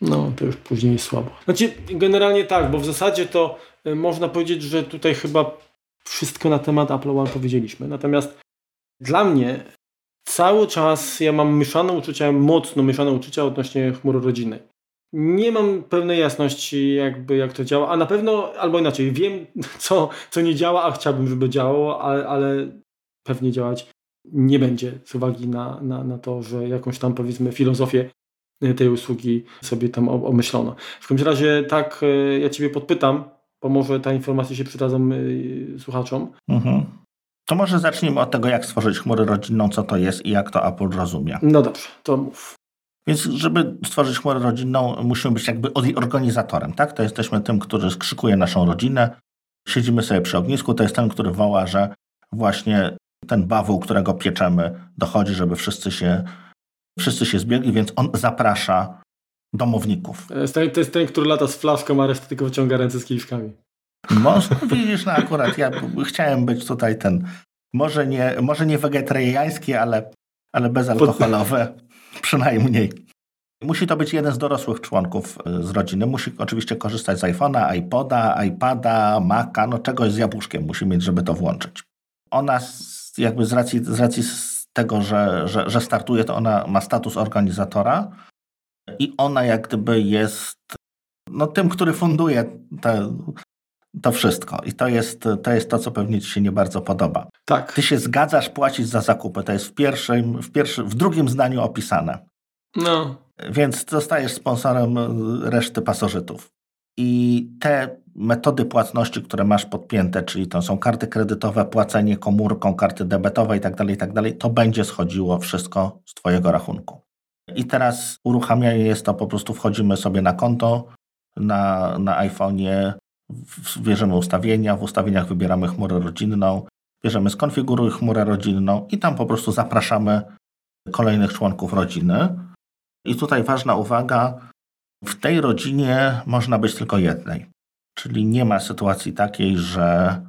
No, to już później słabo. Znaczy, generalnie tak, bo w zasadzie to y, można powiedzieć, że tutaj chyba wszystko na temat Apple One powiedzieliśmy. Natomiast dla mnie cały czas ja mam mieszane uczucia, mocno mieszane uczucia odnośnie chmury rodzinnej. Nie mam pełnej jasności, jakby jak to działa, a na pewno, albo inaczej, wiem, co, co nie działa, a chciałbym, żeby działało, ale, ale pewnie działać nie będzie z uwagi na, na, na to, że jakąś tam powiedzmy filozofię tej usługi sobie tam omyślono. W każdym razie tak, e, ja Ciebie podpytam, bo może ta informacja się przydadzą e, słuchaczom. Mhm. To może zacznijmy od tego, jak stworzyć chmurę rodzinną, co to jest i jak to Apple rozumie. No dobrze, to mów. Więc żeby stworzyć chmurę rodzinną, musimy być jakby organizatorem, tak? To jesteśmy tym, który skrzykuje naszą rodzinę. Siedzimy sobie przy ognisku, to jest ten, który woła, że właśnie ten bawół, którego pieczemy, dochodzi, żeby wszyscy się, wszyscy się zbiegli, więc on zaprasza domowników. To jest ten, to jest ten który lata z flaszką, a reszta tylko wyciąga ręce z kieliszkami. Może, widzisz, no akurat ja chciałem być tutaj ten, może nie, może nie wegetariański, ale, ale bezalkoholowe, przynajmniej. Musi to być jeden z dorosłych członków e, z rodziny. Musi oczywiście korzystać z iPhone'a, iPoda, iPada, Maca, no czegoś z jabłuszkiem musi mieć, żeby to włączyć. Ona jakby z racji, z racji tego, że, że, że startuje, to ona ma status organizatora i ona jak gdyby jest no, tym, który funduje te, to wszystko. I to jest, to jest to, co pewnie Ci się nie bardzo podoba. Tak. Ty się zgadzasz płacić za zakupy. To jest w pierwszym, w, pierwszym, w drugim zdaniu opisane. No. Więc zostajesz sponsorem reszty pasożytów. I te metody płatności, które masz podpięte, czyli to są karty kredytowe, płacenie komórką, karty debetowe itd., tak itd., tak to będzie schodziło wszystko z Twojego rachunku. I teraz uruchamianie jest to po prostu wchodzimy sobie na konto na, na iPhone'ie, bierzemy ustawienia, w ustawieniach wybieramy chmurę rodzinną, bierzemy skonfiguruj chmurę rodzinną i tam po prostu zapraszamy kolejnych członków rodziny. I tutaj ważna uwaga, w tej rodzinie można być tylko jednej. Czyli nie ma sytuacji takiej, że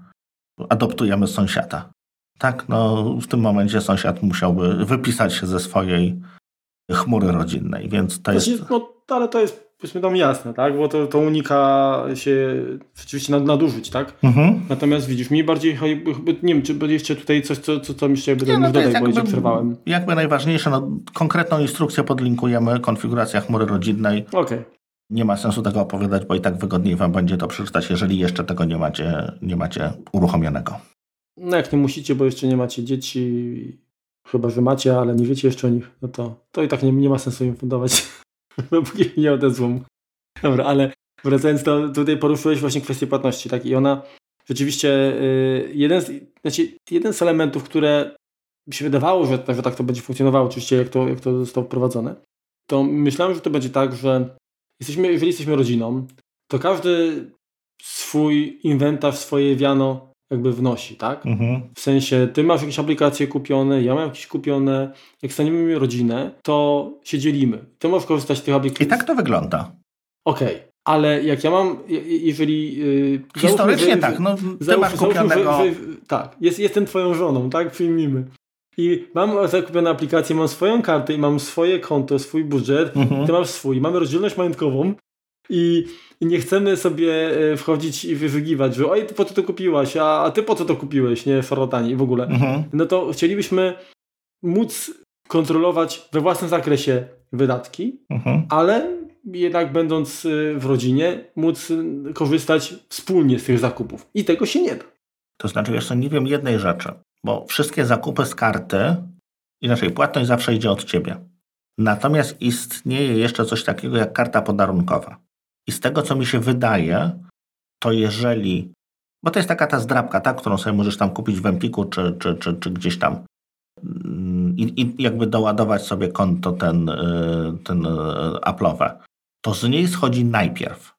adoptujemy sąsiada. Tak, no w tym momencie sąsiad musiałby wypisać się ze swojej chmury rodzinnej, więc to jest... No, ale to jest powiedzmy tam jasne, tak? Bo to, to unika się rzeczywiście nadużyć, tak? Mhm. Natomiast widzisz, mi bardziej, nie wiem, czy jeszcze tutaj coś, co, co, co mi jeszcze jakby nie, no dodać, bo przerwałem. Jakby najważniejsze, no, konkretną instrukcję podlinkujemy, konfiguracja chmury rodzinnej. Okej. Okay. Nie ma sensu tego opowiadać, bo i tak wygodniej Wam będzie to przeczytać, jeżeli jeszcze tego nie macie, nie macie uruchomionego. No jak nie musicie, bo jeszcze nie macie dzieci, chyba że macie, ale nie wiecie jeszcze o nich, no to, to i tak nie, nie ma sensu im fundować. Póki nie odezwą. Dobra, ale wracając do, tutaj poruszyłeś właśnie kwestię płatności, tak? I ona rzeczywiście yy, jeden, z, znaczy, jeden z elementów, które mi się wydawało, że, że tak to będzie funkcjonowało, oczywiście jak to, jak to zostało wprowadzone, to myślałem, że to będzie tak, że jesteśmy, jeżeli jesteśmy rodziną, to każdy swój inwentarz, swoje wiano jakby wnosi, tak? Mhm. W sensie, ty masz jakieś aplikacje kupione, ja mam jakieś kupione. Jak staniemy rodzinę, to się dzielimy. Ty możesz korzystać z tych aplikacji. I tak to wygląda. Okej, ale jak ja mam, je- je- jeżeli... Yy, Historycznie załóżmy, tak, no ty Załóż- masz załóżmy, kupionego... że- że- tak, jest, jestem twoją żoną, tak? Przyjmijmy. I mam zakupione aplikację, mam swoją kartę i mam swoje konto, swój budżet, Mhm. ty masz swój, mamy rozdzielność majątkową i, nie chcemy sobie e, wchodzić i wyżygiwać, że oj, ty po co to kupiłaś, a, a ty po co to kupiłeś, nie, szarlatani i w ogóle. Mhm. No to chcielibyśmy móc kontrolować we własnym zakresie wydatki, Mhm. ale jednak będąc y, w rodzinie, móc korzystać wspólnie z tych zakupów. I tego się nie da. To znaczy, wiesz co, nie wiem jednej rzeczy, bo wszystkie zakupy z karty, inaczej, płatność zawsze idzie od ciebie. Natomiast istnieje jeszcze coś takiego jak karta podarunkowa. I z tego, co mi się wydaje, to jeżeli, bo to jest taka ta zdrabka, tak, którą sobie możesz tam kupić w Empiku czy, czy, czy, czy gdzieś tam mm, i, i jakby doładować sobie konto ten, y, ten y, Apple'owe, to z niej schodzi najpierw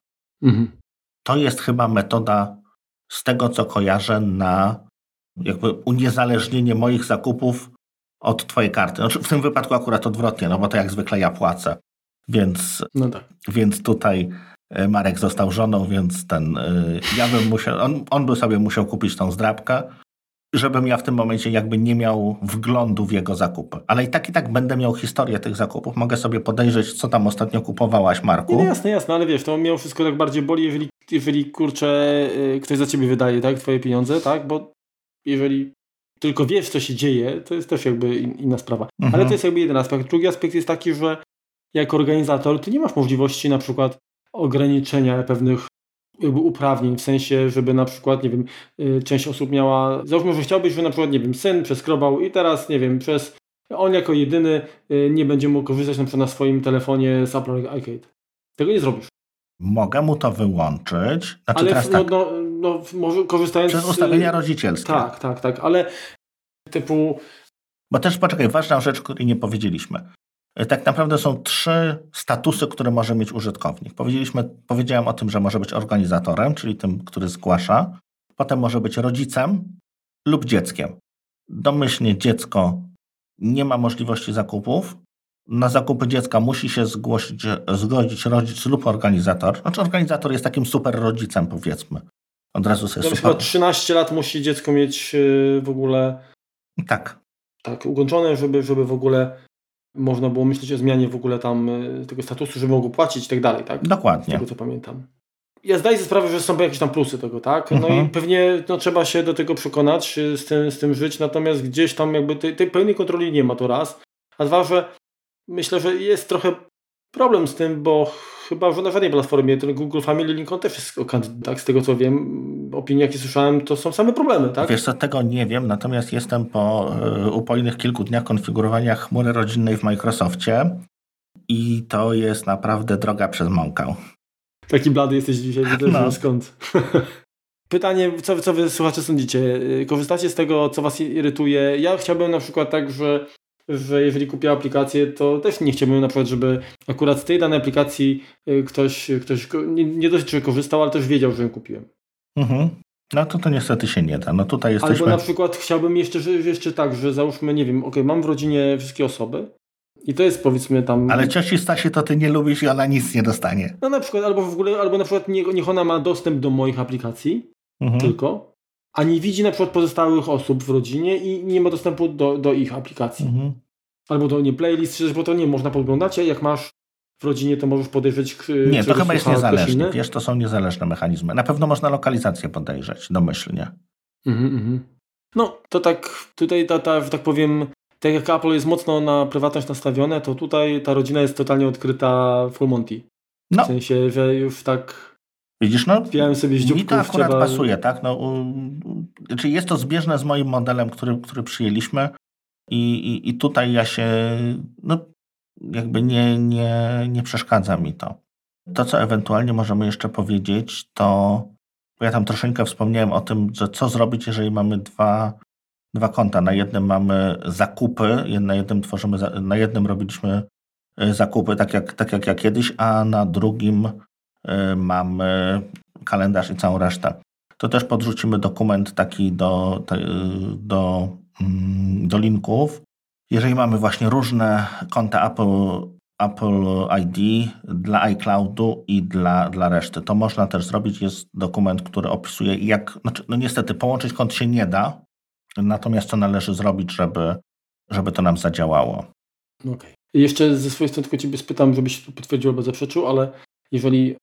to jest chyba metoda, z tego co kojarzę, na jakby uniezależnienie moich zakupów od Twojej karty. Znaczy w tym wypadku akurat odwrotnie, no bo to jak zwykle ja płacę. Więc, No tak. więc tutaj Marek został żoną, więc ten, e, ja bym musiał, on, on by sobie musiał kupić tą zdrabkę, żebym ja w tym momencie jakby nie miał wglądu w jego zakupy. Ale i tak i tak będę miał historię tych zakupów. Mogę sobie podejrzeć, co tam ostatnio kupowałaś, Marku. Nie, jasne, jasne, ale wiesz, to mimo wszystko tak bardziej boli, jeżeli, jeżeli kurczę, y, ktoś za ciebie wydaje, tak, twoje pieniądze, tak, bo jeżeli tylko wiesz, co się dzieje, to jest też jakby in, inna sprawa. Mhm. Ale to jest jakby jeden aspekt. Drugi aspekt jest taki, że jako organizator ty nie masz możliwości na przykład ograniczenia pewnych jakby uprawnień, w sensie, żeby na przykład, nie wiem, y, część osób miała, załóżmy, że chciałbyś, że na przykład, nie wiem, syn przeskrobał i teraz, nie wiem, przez, on jako jedyny y, nie będzie mógł korzystać na przykład na swoim telefonie z Apple Arcade. Tego nie zrobisz. Mogę mu to wyłączyć. Znaczy ale teraz no, tak, no, no, może korzystając przez z- ustawienia rodzicielskie. Tak, tak, tak, ale typu Bo też poczekaj, ważna rzecz, której nie powiedzieliśmy. E, Tak naprawdę są trzy statusy, które może mieć użytkownik. Powiedzieliśmy, powiedziałem o tym, że może być organizatorem, czyli tym, który zgłasza. Potem może być rodzicem lub dzieckiem. Domyślnie dziecko nie ma możliwości zakupów. Na zakupy dziecka musi się zgłosić, zgodzić rodzic lub organizator. Znaczy organizator jest takim super rodzicem, powiedzmy. Od razu sobie super... chyba 13 lat musi dziecko mieć y, w ogóle Tak, tak ukończone, żeby, żeby w ogóle można było myśleć o zmianie w ogóle tam y, tego statusu, żeby mogło płacić i tak dalej, tak? Z dokładnie. tego co pamiętam. Ja zdaję sobie sprawę, że są jakieś tam plusy tego, tak? No Mhm. i pewnie no, trzeba się do tego przekonać, y, z tym, z tym żyć, natomiast gdzieś tam jakby tej, tej pełnej kontroli nie ma to raz. A dwa, że myślę, że jest trochę problem z tym, bo chyba że na żadnej platformie ten Google Family Link on też jest kandydat, tak? Z tego co wiem, opinie jakie słyszałem, to są same problemy, tak? Wiesz co, tego nie wiem, natomiast jestem po y, upojnych kilku dniach konfigurowania chmury rodzinnej w Microsoftie i to jest naprawdę droga przez mąkę. Taki blady jesteś dzisiaj, widzę, No. skąd. Pytanie, co, wy- co wy słuchacze sądzicie? Korzystacie z tego, co was irytuje? Ja chciałbym na przykład tak, że, że jeżeli kupię aplikację, to też nie chciałbym na przykład, żeby akurat z tej danej aplikacji y, ktoś, ktoś ko- nie, nie dość, że korzystał, ale też wiedział, że ją kupiłem. Mhm. No to to niestety się nie da. No tutaj jesteśmy... Albo na przykład chciałbym jeszcze, że, jeszcze tak, że załóżmy, nie wiem, ok, mam w rodzinie wszystkie osoby i to jest powiedzmy tam... Ale cioci Stasi to ty nie lubisz i ona nic nie dostanie. No na przykład, albo w ogóle, albo na przykład nie, niech ona ma dostęp do moich aplikacji, Mhm. tylko, a nie widzi na przykład pozostałych osób w rodzinie i nie ma dostępu do, do ich aplikacji. Mhm. Albo do nie playlist, czy- bo to nie można podglądać, a jak masz w rodzinie, to możesz podejrzeć, Nie, to chyba jest niezależne. Wiesz, to są niezależne mechanizmy. Na pewno można lokalizację podejrzeć, domyślnie. Mhm, mhm. No, to tak, tutaj ta, ta, tak powiem, tak jak Apple jest mocno na prywatność nastawione, to tutaj ta rodzina jest totalnie odkryta full Monty. No, W sensie, że już tak widzisz, no wbijałem sobie Mi to akurat pasuje, tak? No, czyli jest to zbieżne z moim modelem, który, który przyjęliśmy i, i, i tutaj ja się, no jakby nie, nie, nie przeszkadza mi to. To, co ewentualnie możemy jeszcze powiedzieć, to ja tam troszeczkę wspomniałem o tym, że co zrobić, jeżeli mamy dwa, dwa konta. Na jednym mamy zakupy, na jednym tworzymy, na jednym robiliśmy y, zakupy, tak jak, tak jak ja kiedyś, a na drugim y, mamy kalendarz i całą resztę. to też podrzucimy dokument taki do, do, mm, do linków. Jeżeli mamy właśnie różne konta Apple, Apple ID dla iCloudu i dla, dla reszty, to można też zrobić. Jest dokument, który opisuje, jak. Znaczy, no niestety, połączyć kont się nie da, natomiast co należy zrobić, żeby, żeby to nam zadziałało. Okay. Jeszcze ze swojej strony tylko Ciebie spytam, żebyś potwierdził albo zaprzeczył, ale jeżeli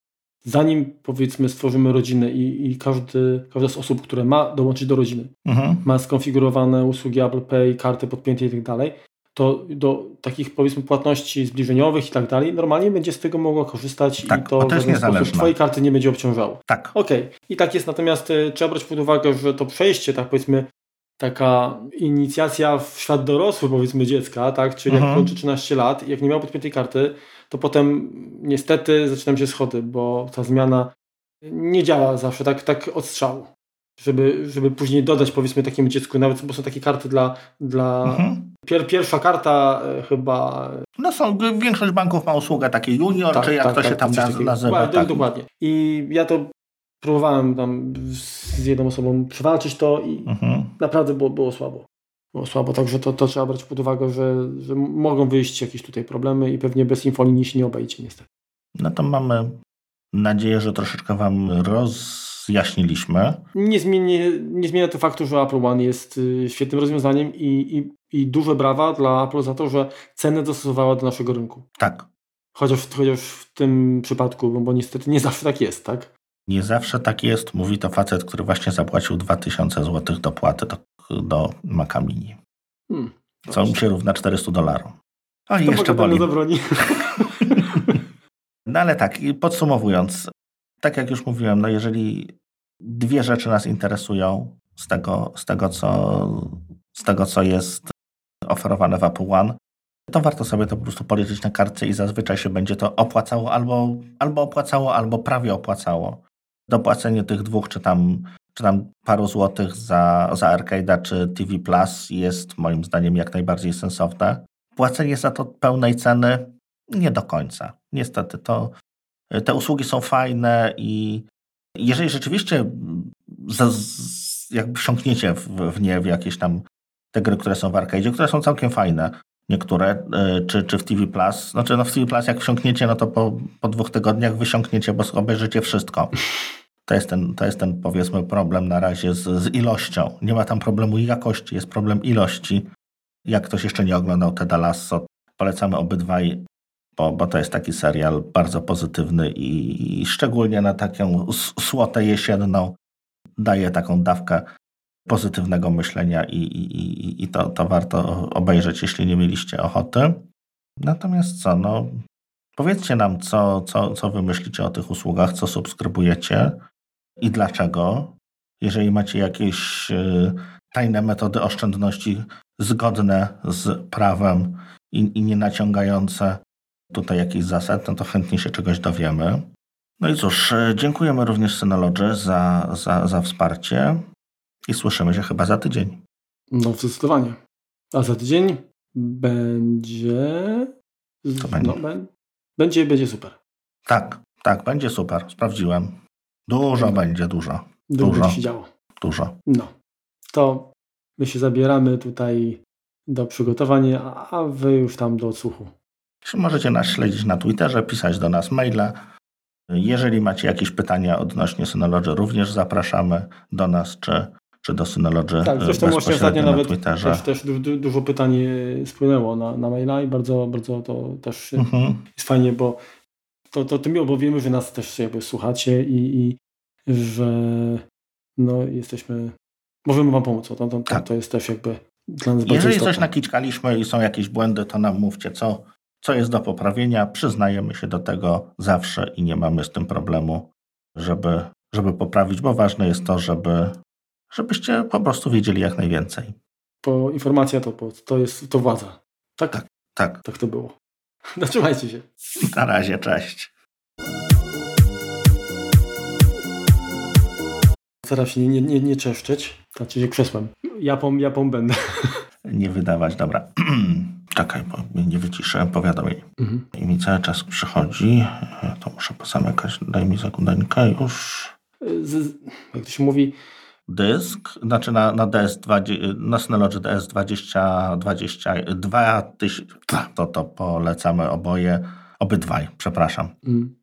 zanim powiedzmy stworzymy rodzinę i, i każdy, każda z osób, które ma dołączyć do rodziny, mhm. ma skonfigurowane usługi Apple Pay, karty podpięte i tak dalej, to do takich powiedzmy płatności zbliżeniowych i tak dalej, normalnie będzie z tego mogło korzystać tak, i to, to jest niezależne. Twojej karty nie będzie obciążało. Tak. Okej. Okay. I tak jest, natomiast y, trzeba brać pod uwagę, że to przejście, tak powiedzmy, taka inicjacja w świat dorosły, powiedzmy, dziecka, tak? Czyli mhm. jak kończy 13 lat, jak nie miał podpiętej karty, to potem niestety zaczynam się schody, bo ta zmiana nie działa zawsze tak, tak od strzału. Żeby, żeby później dodać powiedzmy takiemu dziecku, nawet bo są takie karty dla, dla mhm. pier, pierwsza karta e, chyba. No są, większość banków ma usługę takiej junior, tak, czy jak tak, to tak, się tam nazywa. Tak. Dokładnie. I ja to próbowałem tam z jedną osobą przewalczyć to i mhm. naprawdę było, było słabo. Było słabo, także to, to trzeba brać pod uwagę, że, że mogą wyjść jakieś tutaj problemy i pewnie bez infolinii się nie obejdzie niestety. No to mamy nadzieję, że troszeczkę Wam rozjaśniliśmy. Nie zmienia, nie zmienia to faktu, że Apple One jest y, świetnym rozwiązaniem i, i, i duże brawa dla Apple za to, że cenę dostosowała do naszego rynku. Tak. Chociaż, chociaż w tym przypadku, bo niestety nie zawsze tak jest, tak? Nie zawsze tak jest, mówi to facet, który właśnie zapłacił 2000 zł dopłaty do, do Maca Mini. Hmm, co mi się równa 400 dolarów. O, i jeszcze boli. no ale tak, podsumowując, tak jak już mówiłem, no jeżeli dwie rzeczy nas interesują z tego, z tego, co, z tego co jest oferowane w Apple One, to warto sobie to po prostu policzyć na kartce i zazwyczaj się będzie to opłacało albo, albo opłacało, albo prawie opłacało dopłacenie tych dwóch, czy tam, czy tam paru złotych za, za Arcade'a czy TV Plus jest moim zdaniem jak najbardziej sensowne. Płacenie za to pełnej ceny nie do końca. Niestety to te usługi są fajne i jeżeli rzeczywiście jakby wsiąkniecie w, w nie w jakieś tam te gry, które są w arcade, które są całkiem fajne, niektóre, e, czy, czy w TV Plus. Znaczy no w TV Plus jak wsiąkniecie, no to po, po dwóch tygodniach wysiąkniecie, bo obejrzycie wszystko. To jest ten, to jest ten powiedzmy problem na razie z, z ilością. Nie ma tam problemu jakości, jest problem ilości. Jak ktoś jeszcze nie oglądał Teda Lasso, polecamy obydwaj, bo, bo to jest taki serial bardzo pozytywny i, i szczególnie na taką słotę jesienną daje taką dawkę pozytywnego myślenia i, i, i to, to warto obejrzeć, jeśli nie mieliście ochoty. Natomiast co, no, powiedzcie nam, co, co, co wy myślicie o tych usługach, co subskrybujecie i dlaczego. Jeżeli macie jakieś y, tajne metody oszczędności zgodne z prawem i, i nie naciągające tutaj jakichś zasad, no to chętnie się czegoś dowiemy. No i cóż, y, dziękujemy również Synology za, za, za wsparcie. I słyszymy się chyba za tydzień. No, zdecydowanie. A za tydzień będzie. To będzie. No, będzie, będzie super. Tak, tak, będzie super. Sprawdziłem. Dużo no. będzie, dużo. Dużo, dużo się działo. Dużo. No. To my się zabieramy tutaj do przygotowania, a wy już tam do odsłuchu. Możecie nas śledzić na Twitterze, pisać do nas maile. Jeżeli macie jakieś pytania odnośnie Synology, również zapraszamy do nas, czy czy do Synology Tak, zresztą właśnie ostatnio nawet Twitterze. też, też dużo pytań e, spłynęło na, na maila i bardzo, bardzo to też mhm. jest fajnie, bo to, to tym bo wiemy, że nas też jakby słuchacie i, i że no, jesteśmy, możemy wam pomóc. To, to, to, tak. to jest też jakby dla nas Jeżeli coś nakiczkaliśmy i są jakieś błędy, to nam mówcie, co, co jest do poprawienia. Przyznajemy się do tego zawsze i nie mamy z tym problemu, żeby, żeby poprawić, bo ważne jest to, żeby żebyście po prostu wiedzieli jak najwięcej. Bo informacja to, to jest to władza. Tak? Tak. Tak, tak to było. No trzymajcie się. Na razie, cześć. Staram się nie, nie, nie czeszczeć. Znaczy się krzesłem. Japą, japą będę. Nie wydawać, dobra. Czekaj, bo mnie nie wyciszę powiadomień. Mhm. I mi cały czas przychodzi. To muszę pozamykać. Daj mi zakudańkę już. z, jak to się mówi, dysk, znaczy na, na DS20, na Synology DS20, 20, 2000, to, to polecamy oboje, obydwaj, przepraszam. Mm.